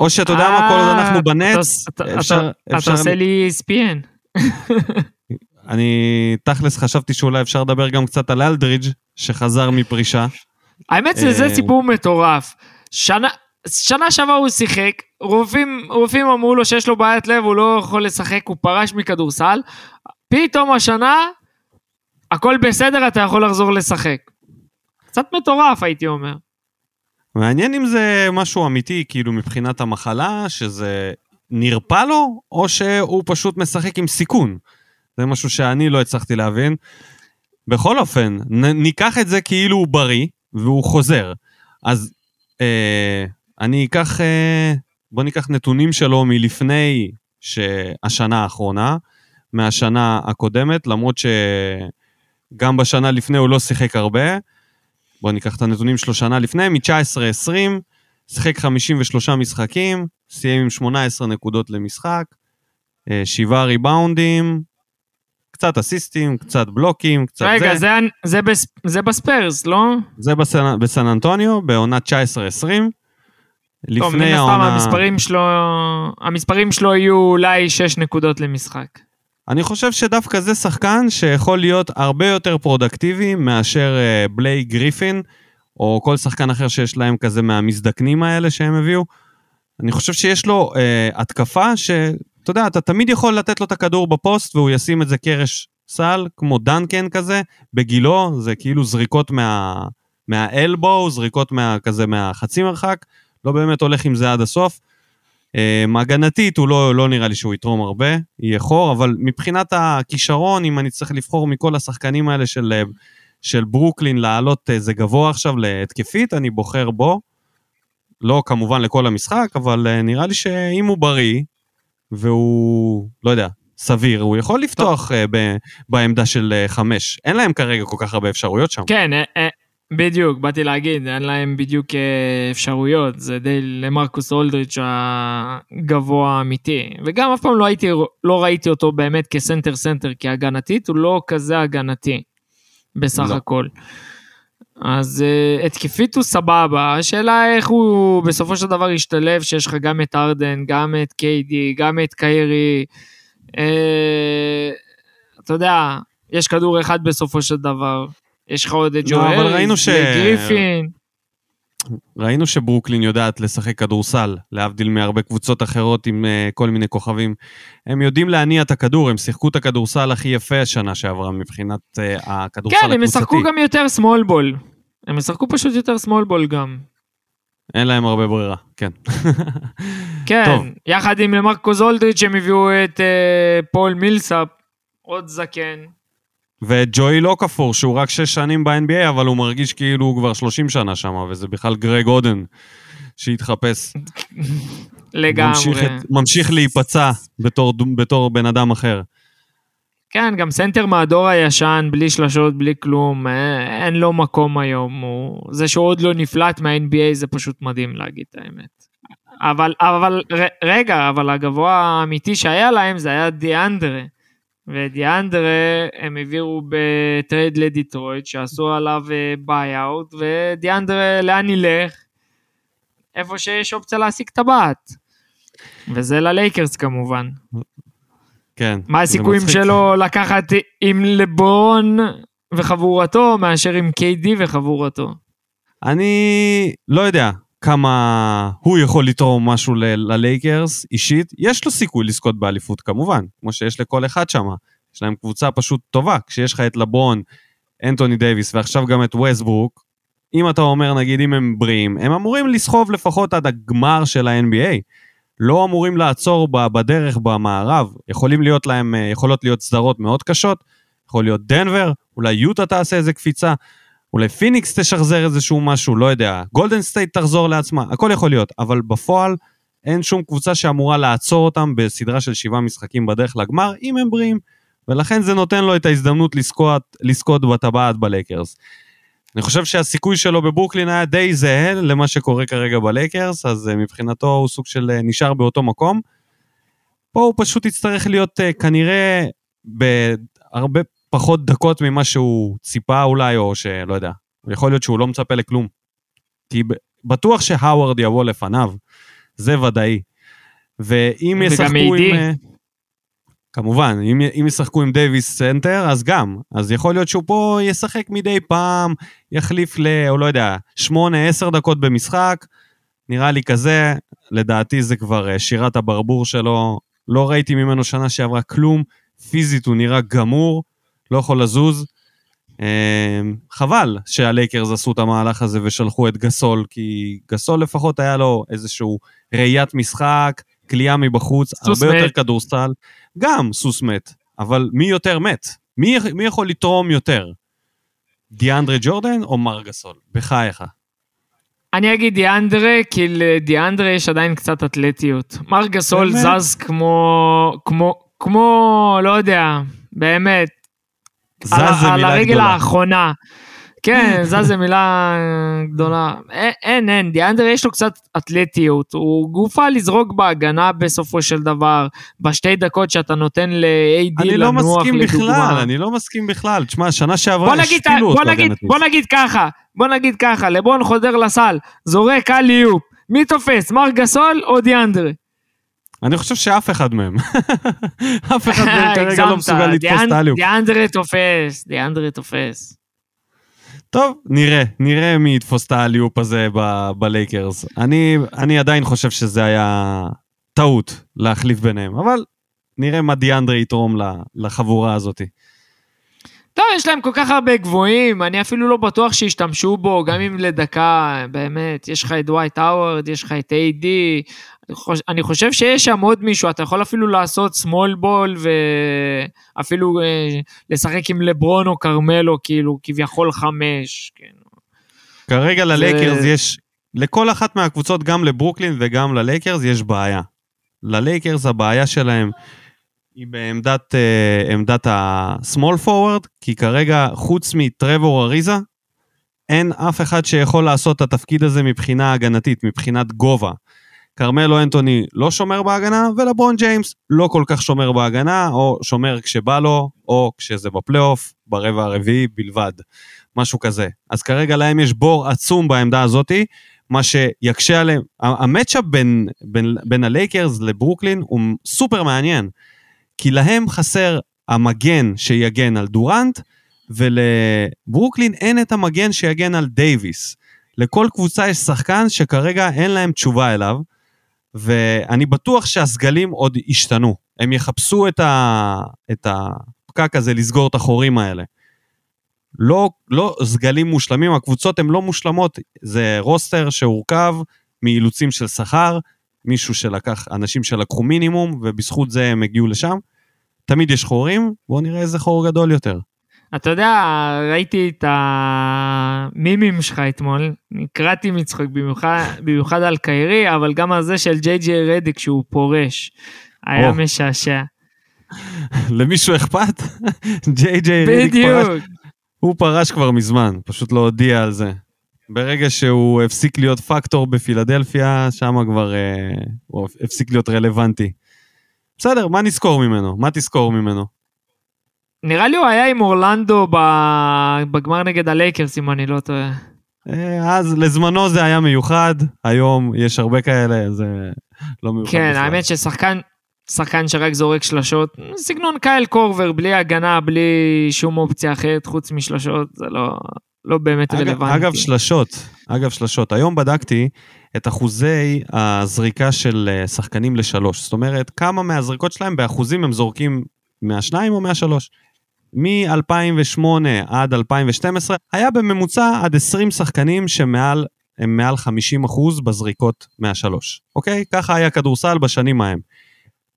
או שאתה יודע מה, כל עוד אנחנו אה, בנטס, אתה- אתה- אפשר... אתה עושה לי ESPN. אני תכלס חשבתי שאולי אפשר לדבר גם קצת על אלדרידג' שחזר מפרישה. האמת אה, שזה סיפור מטורף. שנה... שנה שעברה הוא שיחק, רופאים, רופאים אמרו לו שיש לו בעיית לב, הוא לא יכול לשחק, הוא פרש מכדורסל. פתאום השנה, הכל בסדר, אתה יכול לחזור לשחק. קצת מטורף, הייתי אומר. מעניין אם זה משהו אמיתי, כאילו מבחינת המחלה, שזה נרפא לו, או שהוא פשוט משחק עם סיכון. זה משהו שאני לא הצלחתי להבין. בכל אופן, נ- ניקח את זה כאילו הוא בריא, והוא חוזר. אז אה, אני אקח, אה, בוא ניקח נתונים שלו מלפני השנה האחרונה, מהשנה הקודמת, למרות שגם בשנה לפני הוא לא שיחק הרבה. בואו ניקח את הנתונים שלו שנה לפני, מ-19-20, שיחק 53 משחקים, סיים עם 18 נקודות למשחק, אה, שבעה ריבאונדים, קצת אסיסטים, קצת בלוקים, קצת רגע, זה. זה, זה, בס, זה בספיירס, לא? זה בסן, בסן אנטוניו, בעונת 19-20. טוב, מן לפני סתם העונה... המספרים שלו, המספרים שלו יהיו אולי 6 נקודות למשחק. אני חושב שדווקא זה שחקן שיכול להיות הרבה יותר פרודוקטיבי מאשר אה, בלייק גריפין, או כל שחקן אחר שיש להם כזה מהמזדקנים האלה שהם הביאו. אני חושב שיש לו אה, התקפה שאתה יודע, אתה תמיד יכול לתת לו את הכדור בפוסט והוא ישים את זה קרש סל, כמו דנקן כזה, בגילו, זה כאילו זריקות מה, מהאלבו, זריקות מה, כזה מהחצי מרחק, לא באמת הולך עם זה עד הסוף. אה, הגנתית הוא לא, לא נראה לי שהוא יתרום הרבה, יהיה חור, אבל מבחינת הכישרון, אם אני צריך לבחור מכל השחקנים האלה של, אה, של ברוקלין לעלות איזה גבוה עכשיו להתקפית, אני בוחר בו. לא כמובן לכל המשחק, אבל אה, נראה לי שאם הוא בריא, והוא, לא יודע, סביר, הוא יכול לפתוח אה, ב, בעמדה של אה, חמש. אין להם כרגע כל כך הרבה אפשרויות שם. כן, אה, אה, בדיוק, באתי להגיד, אין להם בדיוק אה, אפשרויות, זה לה-מרקוס אולדרידג' הגבוה האמיתי. וגם אף פעם לא, הייתי, לא ראיתי אותו באמת כסנטר סנטר, כי הגנתית הוא לא כזה הגנתי, בסך לא. הכל. אז אה, התקפית הוא סבבה, השאלה איך הוא בסופו של דבר ישתלב, שיש לך גם את הארדן, גם את KD, גם את קיירי. Uh, אתה יודע, יש כדור אחד בסופו של דבר. יש לך עוד את לא, ג'ואל, ראינו ש- גריפין. ראינו שברוקלין יודעת לשחק כדורסל, להבדיל מהרבה קבוצות אחרות עם uh, כל מיני כוכבים. הם יודעים להניע את הכדור, הם שיחקו את הכדורסל הכי יפה השנה שעברה מבחינת uh, הכדורסל כן, הם הקבוצתי. ישחקו גם יותר small ball. הם ישחקו פשוט יותר small ball גם. אין להם הרבה ברירה, כן. כן, טוב. יחד עם למרקוס אולדרידג' הם הביאו את אה, פול מילסאפ, עוד זקן. וג'ליל אוקפור, שהוא רק שש שנים ב-NBA, אבל הוא מרגיש כאילו הוא כבר 30 שנה שם, וזה בכלל גרג אודן שהתחפש. לגמרי. ממשיך, את, ממשיך להיפצע בתור, בתור בן אדם אחר. כן, גם סנטר מהדור הישן, בלי שלשות, בלי כלום, אה, אין לו מקום היום. הוא... זה שהוא עוד לא נפלט מה-NBA זה פשוט מדהים להגיד את האמת. אבל, אבל ר, רגע, אבל הגבוה האמיתי שהיה להם זה היה דיאנדרה. ודיאנדרה הם העבירו בטרייד לדיטרויט שעשו עליו buyout, ודיאנדרה לאן ילך? איפה שיש אופציה להשיג טבעת. וזה ללייקרס כמובן. כן. מה הסיכויים. שלו לקחת עם לברון וחבורתו מאשר עם KD וחבורתו? אני לא יודע כמה הוא יכול לתרום משהו ללייקרס אישית. יש לו סיכוי לזכות באליפות כמובן, כמו שיש לכל אחד שם. יש להם קבוצה פשוט טובה. כשיש לך את לברון, אנטוני דייוויס ועכשיו גם את ווסטברוק, אם אתה אומר נגיד אם הם בריאים, הם אמורים לסחוב לפחות עד הגמר של ה-NBA. לא אמורים לעצור בדרך במערב. יכולים להיות להם, אה, יכולות להיות סדרות מאוד קשות, יכול להיות דנבר, אולי יוטה תעשה איזה קפיצה, אולי פיניקס תשחזר איזשהו משהו, לא יודע, גולדן סטייט תחזור לעצמה, הכל יכול להיות, אבל בפועל אין שום קבוצה שאמורה לעצור אותם בסדרה של שבעה משחקים בדרך לגמר, אם הם בריאים, ולכן זה נותן לו את ההזדמנות לזכות, לזכות בטבעת בלייקרס. אני חושב שהסיכוי שלו בברוקלין היה די זהה למה שקורה כרגע בלייקרס, אז אה, מבחינתו הוא סוג של אה, נשאר באותו מקום. פה הוא פשוט יצטרך להיות אה, כנראה בהרבה פחות דקות ממה שהוא ציפה אולי, או שלא יודע, יכול להיות שהוא לא מצפה לכלום. כי בטוח שהווארד יבוא לפניו, זה ודאי. ואם ישחקו. עם... אה, כמובן, אם, אם ישחקו עם דייוויס סנטר, אז גם. אז יכול להיות שהוא פה ישחק מדי פעם, יחליף ל... או לא יודע, 8-10 דקות במשחק, נראה לי כזה, לדעתי זה כבר אה, שירת הברבור שלו. לא ראיתי ממנו שנה שעברה כלום, פיזית הוא נראה גמור, לא יכול לזוז. אה, חבל שהלייקרס עשו את המהלך הזה ושלחו את גסול, כי גסול לפחות היה לו איזשהו ראיית משחק, כליאה מבחוץ, הרבה יותר מת. כדורסל. גם סוס מת, אבל מי יותר מת? מי, מי יכול לתרום יותר? דיאנדרה ג'ורדן או מר גסול? בחייך. אני אגיד דיאנדרה, כי לדיאנדרה יש עדיין קצת אתלטיות. מר גסול באמת? זז כמו, כמו, כמו, לא יודע, באמת. זז על, זה על מילה הרגל גדולה. האחרונה. כן, זז זה מילה גדולה. אין, אין, אין, דיאנדרה יש לו קצת אתלטיות. הוא גופה לזרוק בהגנה בסופו של דבר. בשתי דקות שאתה נותן ל-AD אני לא לנוח, מסכים לדוגמה. בכלל, אני לא מסכים בכלל. תשמע, שנה שעברה השפילו אותו הגנתית. בוא נגיד ככה, בוא נגיד ככה, לברון חודר לסל, זורק אלי-אופ, מי תופס, מר גסול או דיאנדרה? אני חושב שאף אחד מהם. אף אחד מהם כרגע לא מסוגל לתפוס את האליופ. דיאנדרה תופס, דיאנדרה תופס. טוב, נראה, נראה מי יתפוס את האליופ הזה בלייקרס. אני, אני עדיין חושב שזה היה טעות להחליף ביניהם, אבל נראה מה דיאנדרה יתרום לחבורה הזאת. טוב, יש להם כל כך הרבה גבוהים, אני אפילו לא בטוח שישתמשו בו, גם אם לדקה, באמת, יש לך את דווייט האוורד, יש לך את AD, אני חוש- אני חושב שיש שם עוד מישהו, אתה יכול אפילו לעשות small ball ואפילו אה, לשחק עם לברון או כרמלו, כאילו, כביכול חמש, כן. כרגע ללייקרס זה- יש, לכל אחת מהקבוצות, גם לברוקלין וגם ללייקרס, יש בעיה. ללייקרס הבעיה שלהם היא בעמדת אה, עמדת ה-small forward, כי כרגע, חוץ מטרבור אריזה, אין אף אחד שיכול לעשות את התפקיד הזה מבחינה הגנתית, מבחינת גובה. כרמלו אנטוני לא שומר בהגנה, ולברון ג'יימס לא כל כך שומר בהגנה, או שומר כשבא לו, או כשזה בפלייאוף, ברבע הרביעי בלבד. משהו כזה. אז כרגע להם יש בור עצום בעמדה הזאתי, מה שיקשה עליהם. ה matchup בין, בין, בין הלייקרס לברוקלין הוא סופר מעניין, כי להם חסר המגן שיגן על דורנט, ולברוקלין אין את המגן שיגן על דייוויס. לכל קבוצה יש שחקן שכרגע אין להם תשובה אליו, ואני בטוח שהסגלים עוד ישתנו. הם יחפשו את, ה... את הפקק הזה לסגור את החורים האלה. לא, לא סגלים מושלמים, הקבוצות הן לא מושלמות, זה רוסטר שהורכב מאילוצים של שכר, מישהו שלקח, אנשים שלקחו מינימום, ובזכות זה הם הגיעו לשם. תמיד יש חורים, בואו נראה איזה חור גדול יותר. אתה יודע, ראיתי את המימים שלך אתמול, נקרעתי מצחוק במיוחד, במיוחד על קיירי, אבל גם על זה של ג'יי ג'יי רדיק שהוא פורש. היה או. משעשע. למישהו אכפת? ג'יי ג'יי רדיק פרש, בדיוק. הוא פרש כבר מזמן, פשוט לא הודיע על זה. ברגע שהוא הפסיק להיות פקטור בפילדלפיה, שם כבר אה, הוא הפסיק להיות רלוונטי. בסדר, מה נזכור ממנו? מה תזכור ממנו? נראה לי הוא היה עם אורלנדו בגמר נגד הלייקרס, אם אני לא טועה. אה, אז לזמנו זה היה מיוחד, היום יש הרבה כאלה, זה לא מיוחד כן, בכלל. האמת ששחקן, שחקן שרק זורק שלשות, סגנון קייל קורבר, בלי הגנה, בלי שום אופציה אחרת חוץ משלשות, זה לא, לא באמת אגב, רלוונטי. אגב, שלשות, אגב, שלשות. היום בדקתי את אחוזי הזריקה של אה, שחקנים לשלוש. זאת אומרת, כמה מהזריקות שלהם באחוזים הם זורקים מהשניים או מהשלוש. מ-2008 עד 2012 היה בממוצע עד 20 שחקנים שמעל, הם מעל 50 אחוז בזריקות מהשלוש. אוקיי? ככה היה כדורסל בשנים ההם.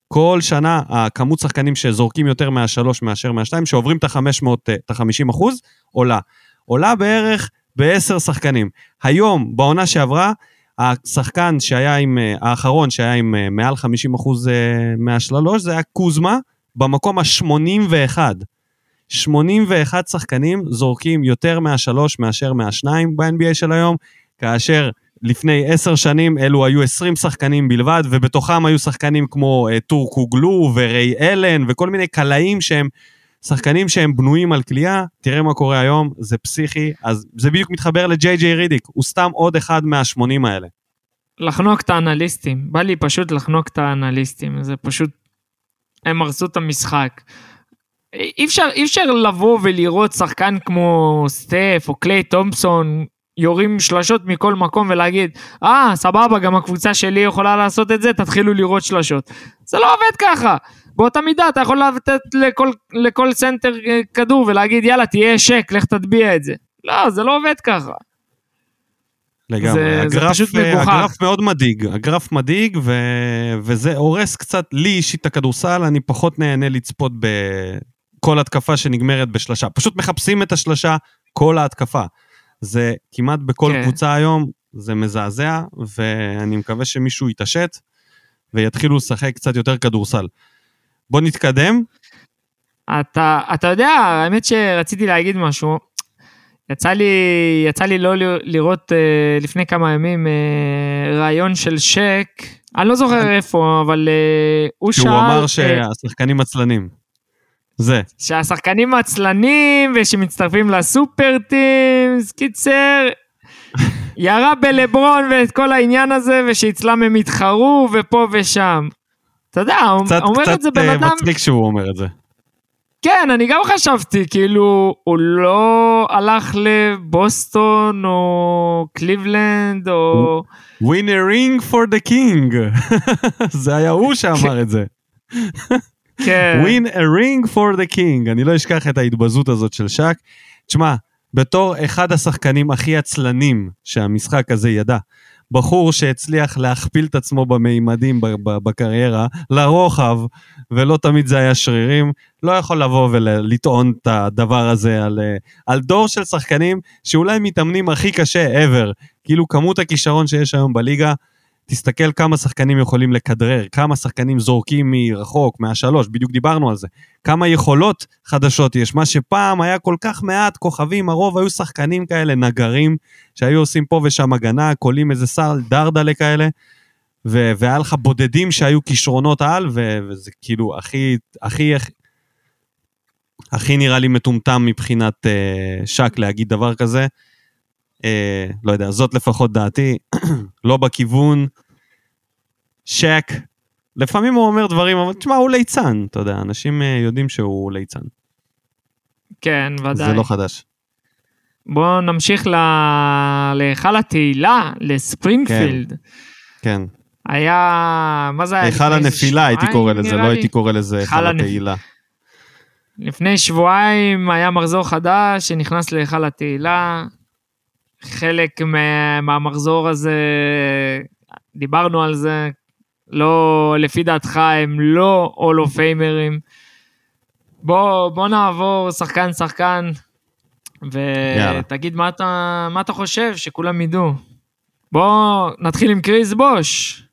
כל שנה הכמות שחקנים שזורקים יותר מהשלוש מאשר מהשתיים, שעוברים את ה-500, אה, את ה-50 אחוז, עולה. עולה בערך בעשר שחקנים. היום, בעונה שעברה, השחקן שהיה עם, אה, האחרון שהיה עם אה, מעל 50 אחוז אה, מהשלוש, זה היה קוזמה, במקום ה-81. 81 שחקנים זורקים יותר מהשלוש מאשר מהשניים ב-NBA של היום, כאשר לפני עשר שנים אלו היו 20 שחקנים בלבד, ובתוכם היו שחקנים כמו uh, טורקוגלו וריי אלן וכל מיני קלעים שהם שחקנים שהם בנויים על כליאה. תראה מה קורה היום, זה פסיכי, אז זה בדיוק מתחבר לג'יי ג'יי רידיק, הוא סתם עוד אחד מהשמונים האלה. לחנוק את האנליסטים, בא לי פשוט לחנוק את האנליסטים, זה פשוט, הם הרסו את המשחק. אי אפשר, אי אפשר לבוא ולראות שחקן כמו סטף או קליי תומפסון יורים שלשות מכל מקום ולהגיד, אה, ah, סבבה, גם הקבוצה שלי יכולה לעשות את זה, תתחילו לראות שלשות. זה לא עובד ככה. באותה מידה אתה יכול לתת לכל, לכל סנטר אה, כדור ולהגיד, יאללה, תהיה שאק, לך תטביע את זה. לא, זה לא עובד ככה. לגמרי. זה- זה הגרף, פשוט אה, מגוחך. הגרף מאוד מדאיג, הגרף מדאיג, ו... וזה הורס קצת, לי אישית הכדורסל, אני פחות נהנה לצפות בכל התקפה שנגמרת בשלושה. פשוט מחפשים את השלושה כל ההתקפה. זה כמעט בכל כן. קבוצה היום, זה מזעזע, ואני מקווה שמישהו יתעשת ויתחילו לשחק קצת יותר כדורסל. בוא נתקדם. אתה, אתה יודע, האמת שרציתי להגיד משהו. יצא לי, יצא לי לא לראות אה, לפני כמה ימים אה, ראיון של שק, אני לא זוכר איפה, אבל אה, הוא שאל... שהוא אמר אה, שהשחקנים עצלנים. זה. שהשחקנים עצלנים ושמצטרפים לסופר טימס, קיצר, ירה בלברון ואת כל העניין הזה, ושאצלם הם יתחרו ופה ושם. אתה יודע, קצת, אומר קצת את זה בן אה, אדם, מצחיק שהוא אומר את זה. כן, אני גם חשבתי, כאילו, הוא לא הלך לבוסטון או קליבלנד או... win a ring for the king. זה היה הוא שאמר את זה. כן, win a ring for the king. אני לא אשכח את ההתבזות הזאת של שק. תשמע, בתור אחד השחקנים הכי עצלנים שהמשחק הזה ידע, בחור שהצליח להכפיל את עצמו במימדים בקריירה, לרוחב, ולא תמיד זה היה שרירים, לא יכול לבוא ולטעון את הדבר הזה על, על דור של שחקנים שאולי מתאמנים הכי קשה ever. כאילו כמות הכישרון שיש היום בליגה, תסתכל כמה שחקנים יכולים לכדרר, כמה שחקנים זורקים מרחוק, מהשלוש, בדיוק דיברנו על זה. כמה יכולות חדשות יש, מה שפעם היה כל כך מעט כוכבים, הרוב היו שחקנים כאלה, נגרים, שהיו עושים פה ושם הגנה, קולים איזה סל דרדלה כאלה, ו- והיה לך בודדים שהיו כישרונות על, ו- וזה כאילו הכי, הכי, הכי נראה לי מטומטם מבחינת אה, שק להגיד דבר כזה. אה, לא יודע, זאת לפחות דעתי, לא בכיוון. שק, לפעמים הוא אומר דברים, אבל תשמע, הוא ליצן, אתה יודע, אנשים אה, יודעים שהוא ליצן. כן, ודאי. זה לא חדש. בואו נמשיך ל- להיכל התהילה, לספרינגפילד. כן. היה, מה זה היה? היכל הנפילה הייתי קורא לזה, לא לי? הייתי קורא לזה היכל התהילה. לפני שבועיים היה מחזור חדש שנכנס להיכל התהילה. חלק מה, מהמחזור הזה, דיברנו על זה, לא, לפי דעתך הם לא אולו פיימרים. בוא, בוא נעבור שחקן שחקן, ותגיד מה אתה, מה אתה חושב, שכולם ידעו. בוא נתחיל עם קריס בוש,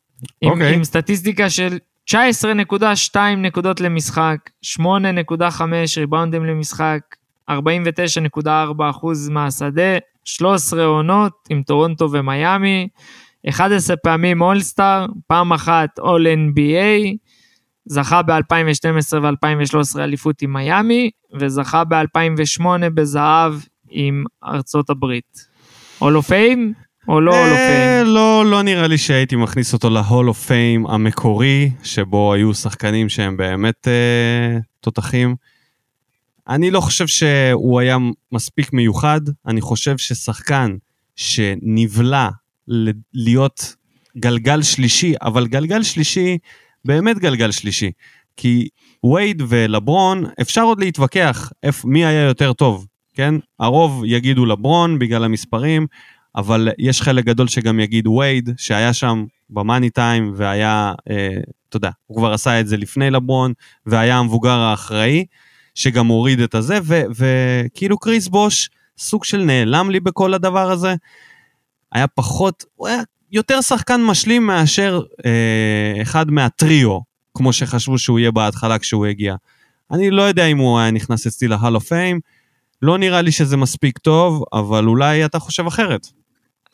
עם, אוקיי. עם סטטיסטיקה של 19.2 נקודות למשחק, 8.5 ריבאונדים למשחק, 49.4 אחוז מהשדה, 13 עונות עם טורונטו ומיאמי, 11 פעמים אולסטאר, פעם אחת All NBA, זכה ב-2012 ו-2013 אליפות עם מיאמי, וזכה ב-2008 בזהב עם ארצות הברית. Hall of Fame או לא Hall of אה, Fame? לא, לא נראה לי שהייתי מכניס אותו ל Hall of Fame המקורי, שבו היו שחקנים שהם באמת אה, תותחים. אני לא חושב שהוא היה מספיק מיוחד, אני חושב ששחקן שנבלע להיות גלגל שלישי, אבל גלגל שלישי, באמת גלגל שלישי. כי וייד ולברון, אפשר עוד להתווכח איפ, מי היה יותר טוב, כן? הרוב יגידו לברון בגלל המספרים, אבל יש חלק גדול שגם יגיד וייד, שהיה שם במאני טיים והיה, אתה יודע, הוא כבר עשה את זה לפני לברון, והיה המבוגר האחראי, שגם הוריד את הזה, וכאילו קריס בוש, סוג של נעלם לי בכל הדבר הזה. היה פחות, הוא היה יותר שחקן משלים מאשר אה, אחד מהטריו, כמו שחשבו שהוא יהיה בהתחלה כשהוא הגיע. אני לא יודע אם הוא היה נכנס אצלי להל אוף פיים, לא נראה לי שזה מספיק טוב, אבל אולי אתה חושב אחרת.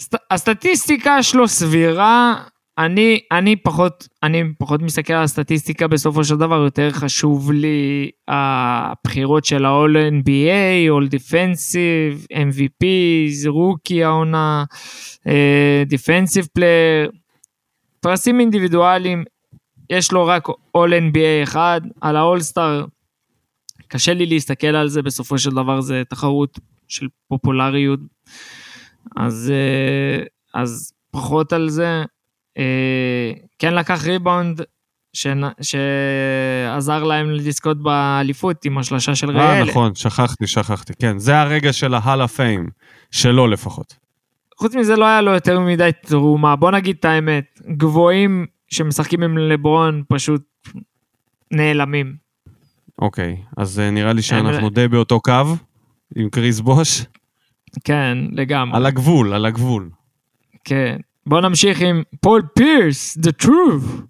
הסט- הסטטיסטיקה שלו סבירה, אני, אני, פחות, אני פחות מסתכל על הסטטיסטיקה בסופו של דבר, יותר חשוב לי הבחירות של ה-all NBA, all defensive, MVP, רוקי העונה, defensive player, פרסים אינדיבידואליים, יש לו רק all NBA אחד, על ה-all-star קשה לי להסתכל על זה, בסופו של דבר זה תחרות של פופולריות. אז, אה, אז פחות על זה. אה, כן לקח ריבאונד שנ- שעזר להם לזכות באליפות עם השלשה של אה, ראל. נכון, שכחתי, שכחתי, כן. זה הרגע של ההל הפיים, שלו לפחות. חוץ מזה לא היה לו יותר מדי תרומה, בוא נגיד את האמת, גבוהים שמשחקים עם לברון פשוט נעלמים. אוקיי, אז אה, נראה לי שאנחנו די באותו קו, עם קריס בוש. כן, לגמרי. על הגבול, על הגבול. כן. בוא נמשיך עם פול פירס, The Truth.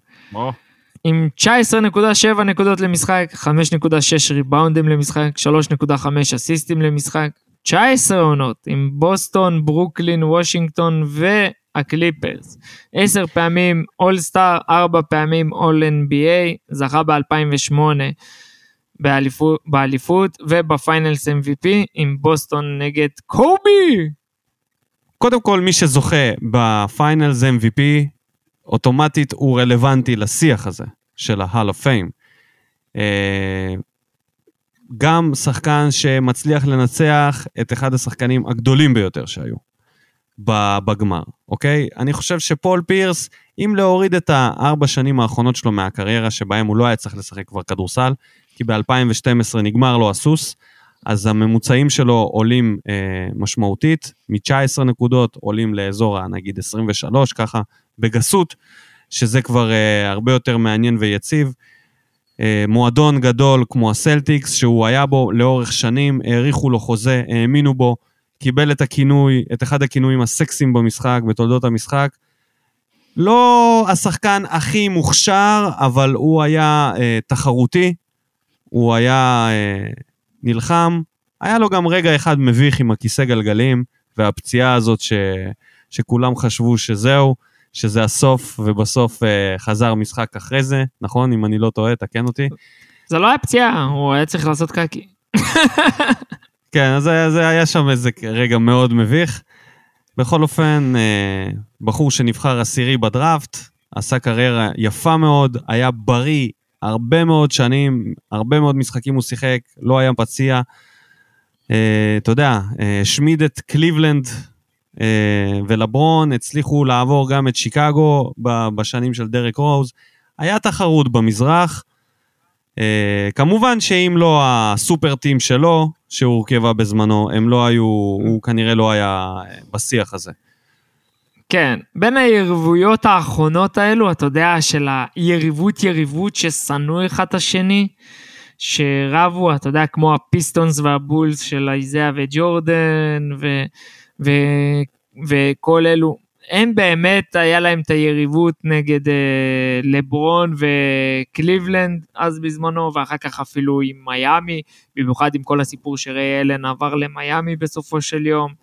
עם 19.7 נקודות למשחק, 5.6 ריבאונדים למשחק, 3.5 אסיסטים למשחק, 19 עונות עם בוסטון, ברוקלין, וושינגטון והקליפרס. 10 פעמים אולסטאר, 4 פעמים All NBA, זכה ב-2008 באליפות, באליפות וב Finals MVP עם בוסטון נגד קובי. קודם כל, מי שזוכה ב Finals MVP, אוטומטית הוא רלוונטי לשיח הזה של ה-Hall of Fame. אה, גם שחקן שמצליח לנצח את אחד השחקנים הגדולים ביותר שהיו בגמר, אוקיי? אני חושב שפול פירס, אם להוריד את הארבע שנים האחרונות שלו מהקריירה, שבהם הוא לא היה צריך לשחק כבר כדורסל, כי ב-2012 נגמר לו הסוס, אז הממוצעים שלו עולים אה, משמעותית, מ-19 נקודות עולים לאזור הנגיד 23, ככה בגסות, שזה כבר אה, הרבה יותר מעניין ויציב. אה, מועדון גדול כמו הסלטיקס, שהוא היה בו לאורך שנים, האריכו לו חוזה, האמינו בו, קיבל את הכינוי, את אחד הכינויים הסקסיים במשחק, בתולדות המשחק. לא השחקן הכי מוכשר, אבל הוא היה אה, תחרותי, הוא היה אה, נלחם. היה לו גם רגע אחד מביך עם הכיסא גלגלים, והפציעה הזאת ש, שכולם חשבו שזהו, שזה הסוף, ובסוף אה, חזר משחק אחרי זה, נכון? אם אני לא טועה, תקן אותי. זה לא היה פציעה, הוא היה צריך לעשות קקי. כן, אז זה, זה היה שם איזה רגע מאוד מביך. בכל אופן, אה, בחור שנבחר עשירי בדראפט, עשה קריירה יפה מאוד, היה בריא הרבה מאוד שנים, הרבה מאוד משחקים הוא שיחק, לא היה פציע. אה, אתה יודע, אה, השמיד את קליבלנד אה, ולברון, הצליחו לעבור גם את שיקגו בשנים של דרק רוז. היה תחרות במזרח, אה, כמובן שאם לא הסופר טים שלו, שהורכבה בזמנו, הם לא היו, הוא כנראה לא היה אה, בשיח הזה. כן, בין היריבויות האחרונות האלו, אתה יודע, של היריבות יריבות ששנאו אחד את השני, שרבו, אתה יודע, כמו הפיסטונס והבולס של איזאה וג'ורדן, ו, ו, וכל אלו, הם באמת, היה להם את היריבות נגד אה, לברון וקליבלנד אז בזמנו, ואחר כך אפילו עם מיאמי, במיוחד עם כל הסיפור שריי אלן עבר למיאמי בסופו של יום.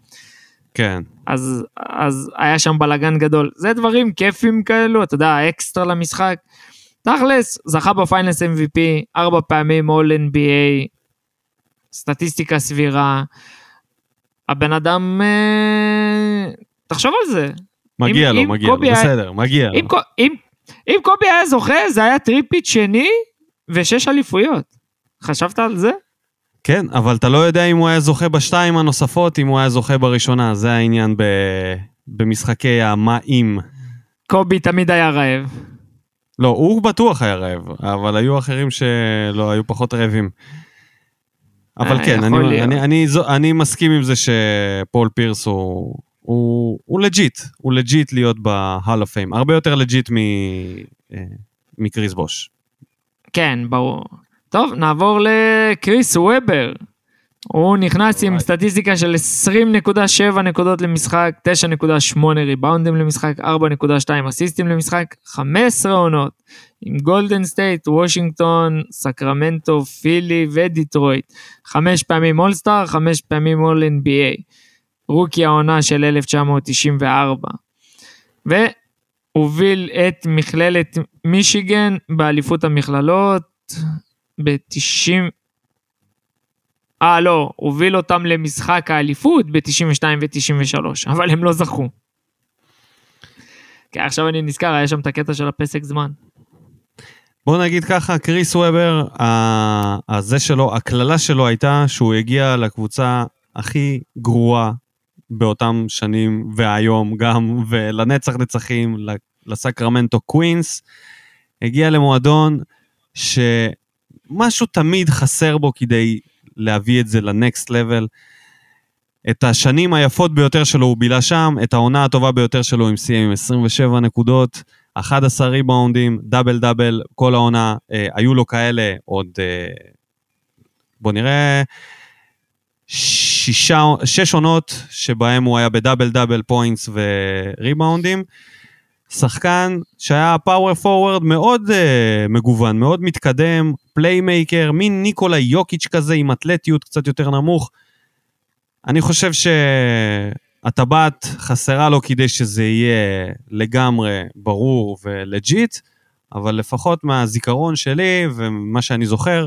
כן. אז, אז היה שם בלאגן גדול. זה דברים כיפים כאלו, אתה יודע, אקסטרה למשחק. תכלס, זכה ב Finals MVP, ארבע פעמים All NBA, סטטיסטיקה סבירה. הבן אדם, אה, תחשוב על זה. מגיע אם- לו, אם מגיע לו, היה- בסדר, מגיע לו. אם, קו- אם, אם קובי היה זוכה, זה היה three-peat שני ושש אליפויות. חשבת על זה? כן, אבל אתה לא יודע אם הוא היה זוכה בשתיים הנוספות, אם הוא היה זוכה בראשונה, זה העניין ב... במשחקי המה אם. קובי תמיד היה רעב. לא, הוא בטוח היה רעב, אבל היו אחרים שלא, היו פחות רעבים. אבל אה, כן, אני, להיות. אני, אני, זו- אני מסכים עם זה שפול פירס הוא, הוא, הוא legit, הוא legit להיות ב Hall of Fame, הרבה יותר legit אה, מקריס בוש. כן, ברור. טוב, נעבור לקריס וובר. הוא נכנס עם. סטטיסטיקה של 20.7 נקודות למשחק, 9.8 ריבאונדים למשחק, 4.2 אסיסטים למשחק, 15 עונות עם גולדן סטייט, וושינגטון, סקרמנטו, פילי ודיטרויט. חמש פעמים אולסטאר, חמש פעמים All NBA. רוקי העונה של 1994. והוביל את מכללת מישיגן באליפות המכללות ב-90... אה, לא, הוביל אותם למשחק האליפות ב-92 ו-93, אבל הם לא זכו. כן, עכשיו אני נזכר, היה שם את הקטע של הפסק זמן. בוא נגיד ככה, קריס וובר, הזה שלו, הקללה שלו הייתה שהוא הגיע לקבוצה הכי גרועה באותם שנים, והיום גם, ולנצח נצחים, לסקרמנטו קווינס. הגיע למועדון שמשהו תמיד חסר בו כדי להביא את זה לנקסט לבל. את השנים היפות ביותר שלו הוא בילה שם, את העונה הטובה ביותר שלו הוא סיים עם 27 נקודות. 11 ריבאונדים, דאבל דאבל, כל העונה, אה, היו לו כאלה עוד, אה, בוא נראה, שישה, שש עונות שבהם הוא היה ב double double points וריבאונדים. שחקן שהיה power forward מאוד אה, מגוון, מאוד מתקדם, playmaker, מין ניקולה יוקיץ' כזה עם אתלטיות קצת יותר נמוך. אני חושב שהטבעת חסרה לו כדי שזה יהיה לגמרי ברור ו legit, אבל לפחות מהזיכרון שלי ומה שאני זוכר,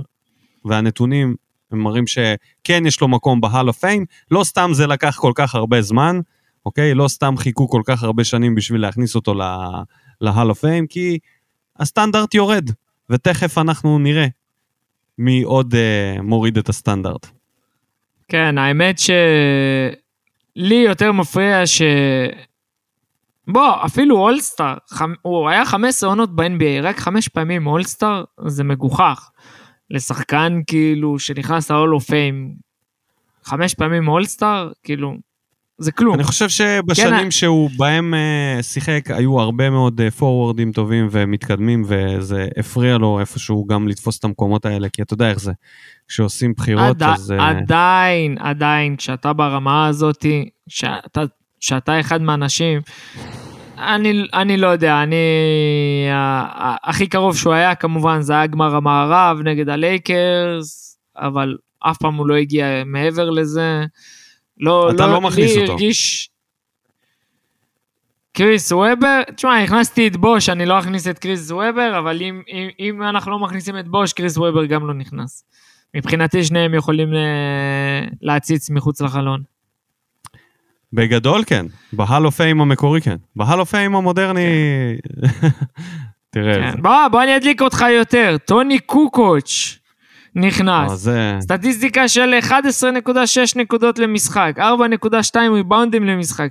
והנתונים הם מראים שכן יש לו מקום ב Hall of Fame, לא סתם זה לקח כל כך הרבה זמן, אוקיי? לא סתם חיכו כל כך הרבה שנים בשביל להכניס אותו ל Hall of Fame, כי הסטנדרט יורד, ותכף אנחנו נראה מי עוד uh, מוריד את הסטנדרט. כן, האמת שלי יותר מפריע ש... בוא, אפילו אולסטאר, חמ... הוא היה 15 עונות ב-NBA, רק חמש פעמים אולסטאר, זה מגוחך. לשחקן כאילו שנכנס ל-all of fame, חמש פעמים אולסטאר, כאילו, זה כלום. אני חושב שבשנים כן, שהוא בהם uh, שיחק, היו הרבה מאוד פורוורדים uh, טובים ומתקדמים, וזה הפריע לו איפשהו גם לתפוס את המקומות האלה, כי אתה יודע איך זה. כשעושים בחירות, עד, אז... uh, עדיין, עדיין, כשאתה ברמה הזאתי, שאתה, שאתה אחד מהאנשים, אני, אני לא יודע, אני... הכי קרוב שהוא היה כמובן זה היה גמר המערב נגד הלייקרס, אבל אף פעם הוא לא הגיע מעבר לזה. לא, אתה לא מכניס לי אותו. הרגיש... קריס וובר, תשמע, הכנסתי את בוש, אני לא אכניס את קריס וובר, אבל אם, אם, אם אנחנו לא מכניסים את בוש, קריס וובר גם לא נכנס. מבחינתי שניהם יכולים אה, להציץ מחוץ לחלון. בגדול כן, ב-Hall of Fame המקורי כן. ב-Hall of Fame המודרני... תראה את זה. כן. בוא, בוא אני אדליק אותך יותר. טוני קוקוץ', נכנס. לא, זה... סטטיסטיקה של 11.6 נקודות למשחק, 4.2 ריבאונדים למשחק,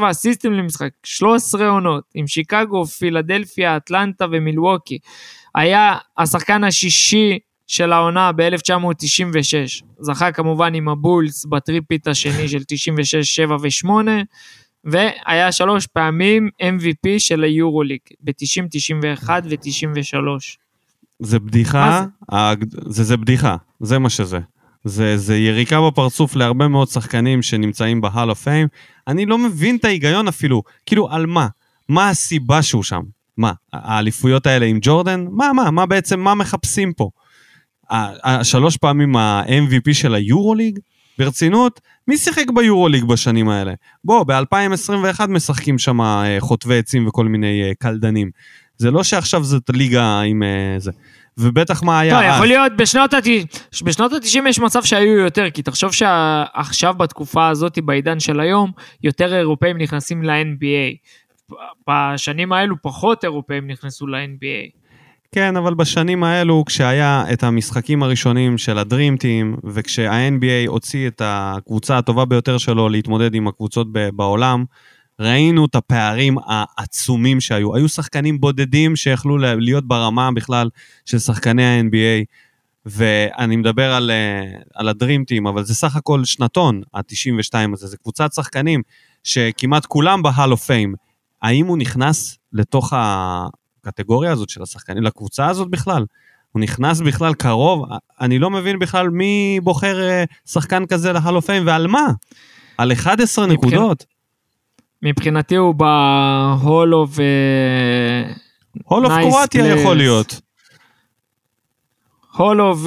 3.7 אסיסטים למשחק, 13 עונות, עם שיקגו, פילדלפיה, אטלנטה ומילווקי. היה השחקן השישי של העונה ב-1996. זכה כמובן עם הבולס ב-three-peat השני של 96, 7 ו-8, והיה שלוש פעמים MVP של היורוליג, ב-90, 91 ו-93. זה בדיחה, הג- זה, זה בדיחה, זה מה שזה. זה, זה יריקה בפרצוף להרבה מאוד שחקנים שנמצאים בהל אוף פיים. אני לא מבין את ההיגיון אפילו, כאילו על מה? מה הסיבה שהוא שם? מה, האליפויות האלה עם ג'ורדן? מה, מה, מה בעצם, מה מחפשים פה? השלוש פעמים ה-MVP של היורוליג? ברצינות? מי שיחק ביורוליג בשנים האלה? בוא, ב-2021 משחקים שם אה, חוטבי עצים וכל מיני אה, קלדנים. זה לא שעכשיו זאת ליגה עם אה, זה. ובטח מה היה לא. יכול להיות בשנות ה-90, בשנות ה-90 יש מצב שהיו יותר, כי תחשוב שעכשיו בתקופה הזאת, בעידן של היום, יותר אירופאים נכנסים ל-NBA. בשנים האלו פחות אירופאים נכנסו ל-NBA. כן, אבל בשנים האלו, כשהיה את המשחקים הראשונים של הדרים טים, וכשה-NBA הוציא את הקבוצה הטובה ביותר שלו להתמודד עם הקבוצות בעולם, ראינו את הפערים העצומים שהיו. היו שחקנים בודדים שיכלו להיות ברמה בכלל של שחקני ה-NBA, ואני מדבר על, אה, על ה-Dream Team, אבל זה סך הכל שנתון, ה-92 הזה, זה קבוצת שחקנים שכמעט כולם ב-Hall of Fame. האם הוא נכנס לתוך הקטגוריה הזאת של השחקנים, לקבוצה הזאת בכלל? הוא נכנס בכלל קרוב? אני לא מבין בכלל מי בוחר אה, שחקן כזה ל-Hall of Fame ועל מה? על 11 מבחינת- נקודות? מבחינתי הוא ב-Hall of... Hall of קרואטיה. יכול להיות. Hall of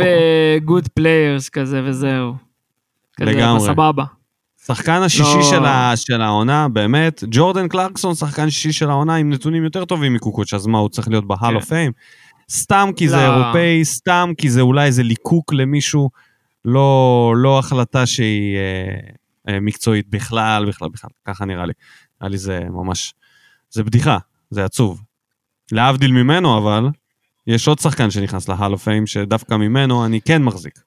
Good Players כזה וזהו. כזה, לגמרי. בסבבה. שחקן השישי לא. של, ה, של העונה, באמת, ג'ורדן קלרקסון, שחקן שישי של העונה עם נתונים יותר טובים מקוקוץ', אז מה, הוא צריך להיות ב-Hall. of Fame? סתם כי זה לא. אירופאי, סתם כי זה אולי איזה ליקוק למישהו, לא, לא החלטה שהיא אה, אה, מקצועית בכלל, בכלל, בכלל, ככה נראה לי. נראה לי זה ממש, זה בדיחה, זה עצוב. להבדיל ממנו, אבל, יש עוד שחקן שנכנס ל-Hall of Fame, שדווקא ממנו אני כן מחזיק.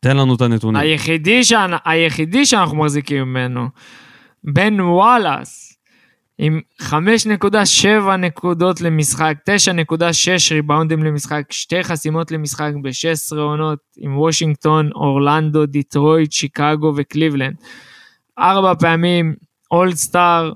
תן לנו את הנתונים. היחידי, שאנ... היחידי שאנחנו מחזיקים ממנו, בן וואלאס, עם 5.7 נקודות למשחק, 9.6 ריבאונדים למשחק, שתי חסימות למשחק ב-16 עונות עם וושינגטון, אורלנדו, דיטרויט, שיקגו וקליבלנד. ארבע פעמים All-Star,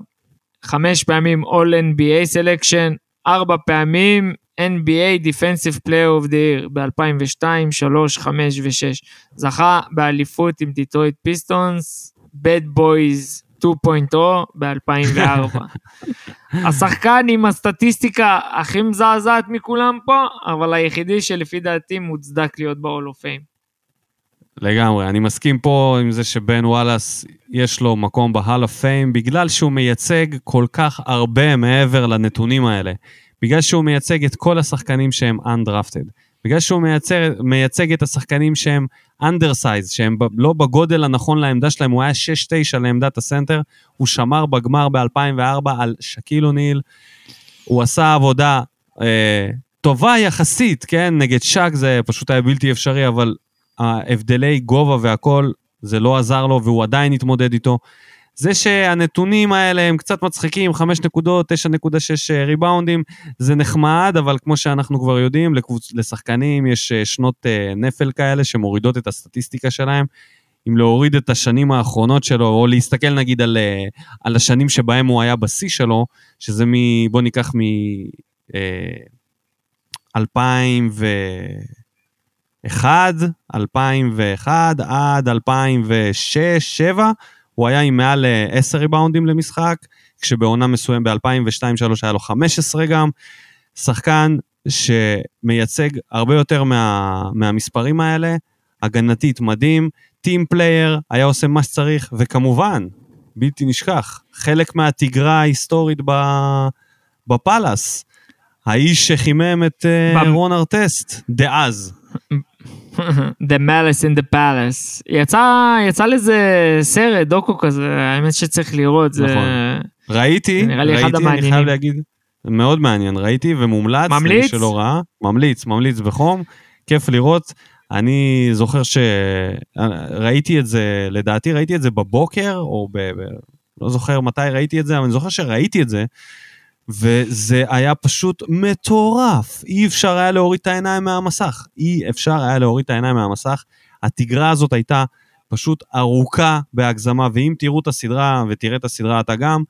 חמש פעמים All NBA selection, ארבע פעמים NBA Defensive Player of the Year ב-2002, 3, 5 ו-6. זכה באליפות עם דיטרויט פיסטונס, Bad Boys 2.0 ב-2004. השחקן עם הסטטיסטיקה הכי מזעזעת מכולם פה, אבל היחידי שלפי דעתי מוצדק להיות ב-Hall of Fame. לגמרי, אני מסכים פה עם זה שבן וואלאס יש לו מקום ב-Hall of Fame, בגלל שהוא מייצג כל כך הרבה מעבר לנתונים האלה. בגלל שהוא מייצג את כל השחקנים שהם undrafted. בגלל שהוא מייצר, מייצג את השחקנים שהם undersize, שהם ב, לא בגודל הנכון לעמדה שלהם, הוא היה 6-9 לעמדת הסנטר, הוא שמר בגמר ב-2004 על שקיל אוניל, הוא עשה עבודה אה, טובה יחסית, כן? נגד שק זה פשוט היה בלתי אפשרי, אבל ההבדלי גובה והכל, זה לא עזר לו והוא עדיין התמודד איתו. זה שהנתונים האלה הם קצת מצחיקים, 5 נקודות, 9.6 ריבאונדים, זה נחמד, אבל כמו שאנחנו כבר יודעים, לקבוצ... לשחקנים יש אה, שנות אה, נפל כאלה שמורידות את הסטטיסטיקה שלהם. אם להוריד את השנים האחרונות שלו, או להסתכל נגיד על, אה, על השנים שבהם הוא היה בשיא שלו, שזה מ... בוא ניקח מ... אה, 2001, 2001 עד 2006-2007, הוא היה עם מעל אה, 10 ריבאונדים למשחק, כשבעונה מסוים ב-2002-2003 היה לו 15 גם. שחקן שמייצג הרבה יותר מה, מהמספרים האלה, הגנתית מדהים, team player, היה עושה מה שצריך, וכמובן, בלתי נשכח, חלק מהתגרה ההיסטורית ב, בפאלאס. האיש שחימם את אה, במ- רון ארטסט, דאז. The Malice in the Palace. יצא, יצא לזה סרט, דוקו כזה, האמת שצריך לראות, זה... נכון. ראיתי, זה נראה לי אחד ראיתי, אני המעניינים. חייב להגיד, מאוד מעניין, ראיתי ומומלץ, ממליץ? שלא ראה, ממליץ, ממליץ בחום, כיף לראות. אני זוכר שראיתי את זה, לדעתי ראיתי את זה בבוקר, או ב... ב... לא זוכר מתי ראיתי את זה, אבל אני זוכר שראיתי את זה, וזה היה פשוט מטורף. אי אפשר היה להוריד את העיניים מהמסך. אי אפשר היה להוריד את העיניים מהמסך. התגרה הזאת הייתה פשוט ארוכה בהגזמה, ואם תראו את הסדרה, ותראה את הסדרה אתה גם,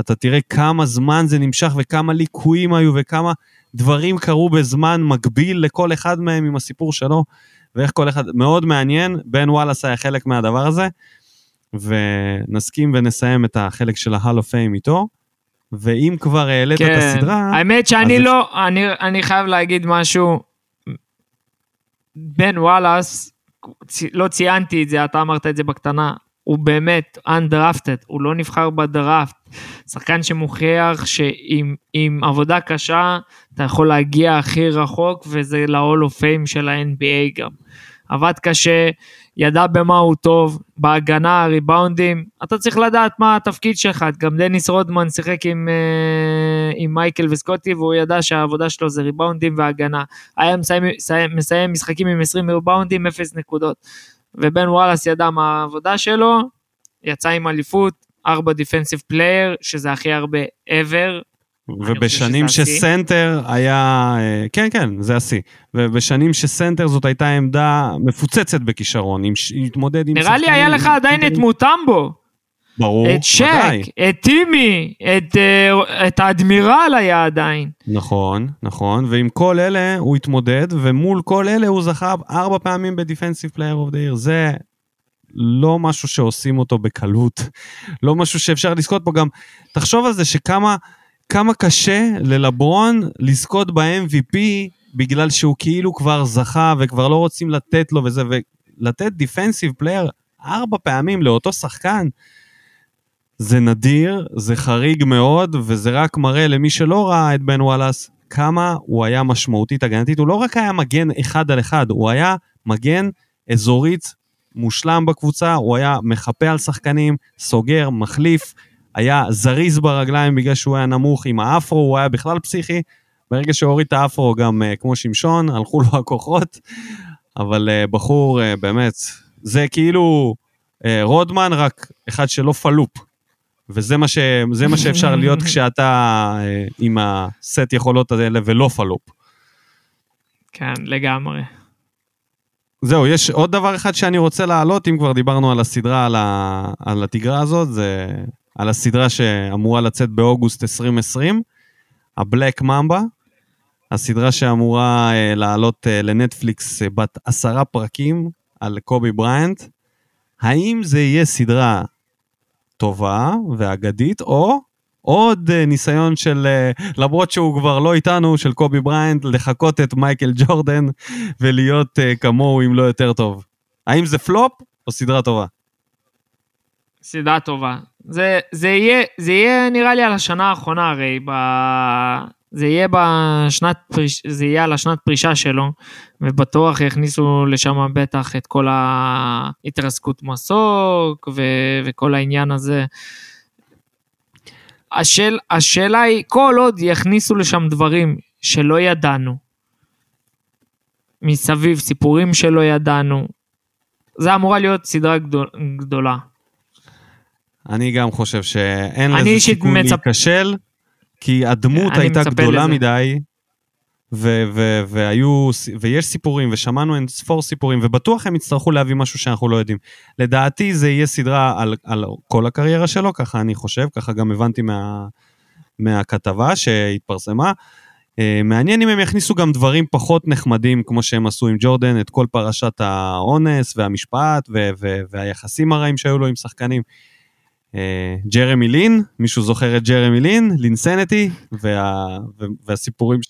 אתה תראה כמה זמן זה נמשך וכמה ליקויים היו וכמה דברים קרו בזמן מקביל לכל אחד מהם עם הסיפור שלו, ואיך כל אחד, מאוד מעניין, בן וואלאס היה חלק מהדבר הזה, ונסכים ונסיים את החלק של ה-Hall of Fame איתו. ואם כבר העלית כן. את הסדרה... האמת שאני. לא, אני, אני חייב להגיד משהו. בן וואלאס, לא ציינתי את זה, אתה אמרת את זה בקטנה, הוא באמת undrafted, הוא לא נבחר בדראפט. שחקן שמוכיח שעם עבודה קשה אתה יכול להגיע הכי רחוק וזה ל-all of fame של ה-NBA גם. עבד קשה, ידע במה הוא טוב, בהגנה, ריבאונדים, אתה צריך לדעת מה התפקיד שלך, גם דניס רודמן שיחק עם, אה, עם מייקל וסקוטי והוא ידע שהעבודה שלו זה ריבאונדים והגנה. היה מסיים, מסיים, מסיים משחקים עם 20 ריבאונדים, 0 נקודות. ובן וואלאס ידע מה העבודה שלו, יצא עם אליפות, 4 Defensive Player, שזה הכי הרבה ever, ובשנים שסנטר היה, אה, כן, כן, זה השיא. ובשנים שסנטר זאת הייתה עמדה מפוצצת בכישרון, עם, התמודד עם... נראה לי היה לך עדיין את מוטמבו. ברור, את שאק, את טימי, את, אה, את האדמירל היה עדיין. נכון, נכון, ועם כל אלה הוא התמודד, ומול כל אלה הוא זכה ארבע פעמים ב-Defensive Player of the Year. זה לא משהו שעושים אותו בקלות, לא משהו שאפשר לזכות פה גם. תחשוב על זה שכמה... כמה קשה ללברון לזכות ב-MVP בגלל שהוא כאילו כבר זכה וכבר לא רוצים לתת לו וזה, ולתת Defensive Player ארבע פעמים לאותו שחקן, זה נדיר, זה חריג מאוד, וזה רק מראה למי שלא ראה את בן וואלאס כמה הוא היה משמעותית הגנתית. הוא לא רק היה מגן אחד על אחד, הוא היה מגן אזורית מושלם בקבוצה, הוא היה מחפה על שחקנים, סוגר, מחליף, היה זריז ברגליים בגלל שהוא היה נמוך עם האפרו, הוא היה בכלל פסיכי. ברגע שהוריד את האפרו גם uh, כמו שמשון, הלכו לו הכוחות, אבל uh, בחור uh, באמת, זה כאילו רודמן, רק אחד שלא פלופ. וזה מה, ש, מה שאפשר להיות כשאתה עם הסט יכולות האלה ולא פלופ. כן, לגמרי. זהו, יש עוד דבר אחד שאני רוצה להעלות, אם כבר דיברנו על הסדרה, על, ה, על התגרה הזאת, זה על הסדרה שאמורה לצאת באוגוסט 2020, הבלק ממבה, הסדרה שאמורה uh, לעלות uh, לנטפליקס uh, בת עשרה פרקים על קובי בריינט. האם זה יהיה סדרה טובה ואגדית, או עוד uh, ניסיון של, uh, למרות שהוא כבר לא איתנו, של קובי בריינט, לחקות את מייקל ג'ורדן ולהיות uh, כמוהו אם לא יותר טוב. האם זה פלופ או סדרה טובה? סדרה טובה. זה, זה, יהיה, זה יהיה נראה לי על השנה האחרונה הרי, ב... זה יהיה בשנת פריש... זה יהיה על השנת פרישה שלו, ובטוח יכניסו לשם בטח את כל ההתרסקות מסוק ו... וכל העניין הזה. השאל... השאלה היא, כל עוד יכניסו לשם דברים שלא ידענו, מסביב, סיפורים שלא ידענו, זה אמורה להיות סדרה גדול... גדולה. אני גם חושב שאין לזה סיכוי מצפ... להיכשל, כי הדמות הייתה גדולה לזה. מדי, ו- ו- והיו, ויש סיפורים, ושמענו אין ספור סיפורים, ובטוח הם יצטרכו להביא משהו שאנחנו לא יודעים. לדעתי זה יהיה סדרה על, על כל הקריירה שלו, ככה אני חושב, ככה גם הבנתי מה, מהכתבה שהתפרסמה. Uh, מעניין אם הם יכניסו גם דברים פחות נחמדים, כמו שהם עשו עם ג'ורדן, את כל פרשת האונס והמשפט ו- ו- והיחסים הרעים שהיו לו עם שחקנים. אה, ג'רמי לין, מישהו זוכר את ג'רמי לין, לינסנטי, וה, והסיפורים ש...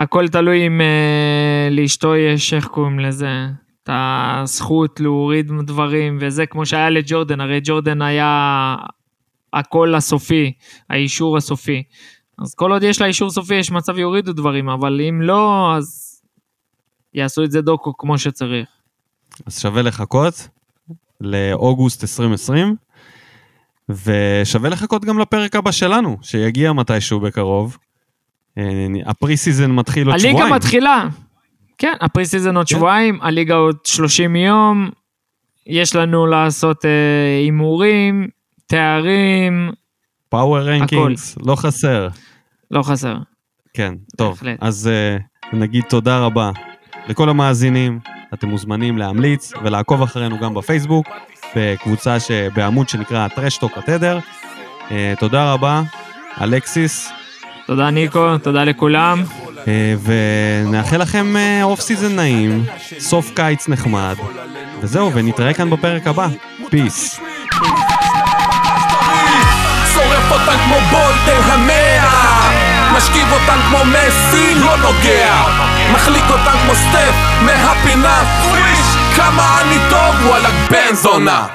הכל תלוי אם uh, לאשתו יש, איך קוראים לזה, את הזכות להוריד דברים, וזה כמו שהיה לג'ורדן, הרי ג'ורדן היה הקול הסופי, האישור הסופי. אז כל עוד יש לה אישור סופי, יש מצב יורידו דברים, אבל אם לא, אז יעשו את זה דוקו כמו שצריך. אז שווה לחכות לאוגוסט 2020. ושווה לחכות גם לפרק הבא שלנו, שיגיע מתישהו בקרוב. אה, ה preseason מתחיל עוד שבועיים. הליגה מתחילה. כן, ה preseason עוד כן. שבועיים, הליגה עוד 30 יום, יש לנו לעשות אה, הימורים, תארים, פאוור רנקינגס, לא חסר. לא חסר. כן, טוב. בהחלט. אז uh, נגיד תודה רבה לכל המאזינים. אתם מוזמנים להמליץ ולעקוב אחרינו גם בפייסבוק, בקבוצה ש... בעמוד שנקרא Trash Talk התדר. Uh, תודה רבה, אלכסיס, תודה ניקו, תודה לכולם. uh, ונאחל לכם offseason נעים, סוף קיץ נחמד, וזהו, ונתראה כאן בפרק הבא. Peace. שורף אותן כמו בולדן המאה משכיב אותן כמו מסי, לא נוגע מחליק אותן כמו סטף מהפינה fresh כמה אני טוב, וואלה בן זונה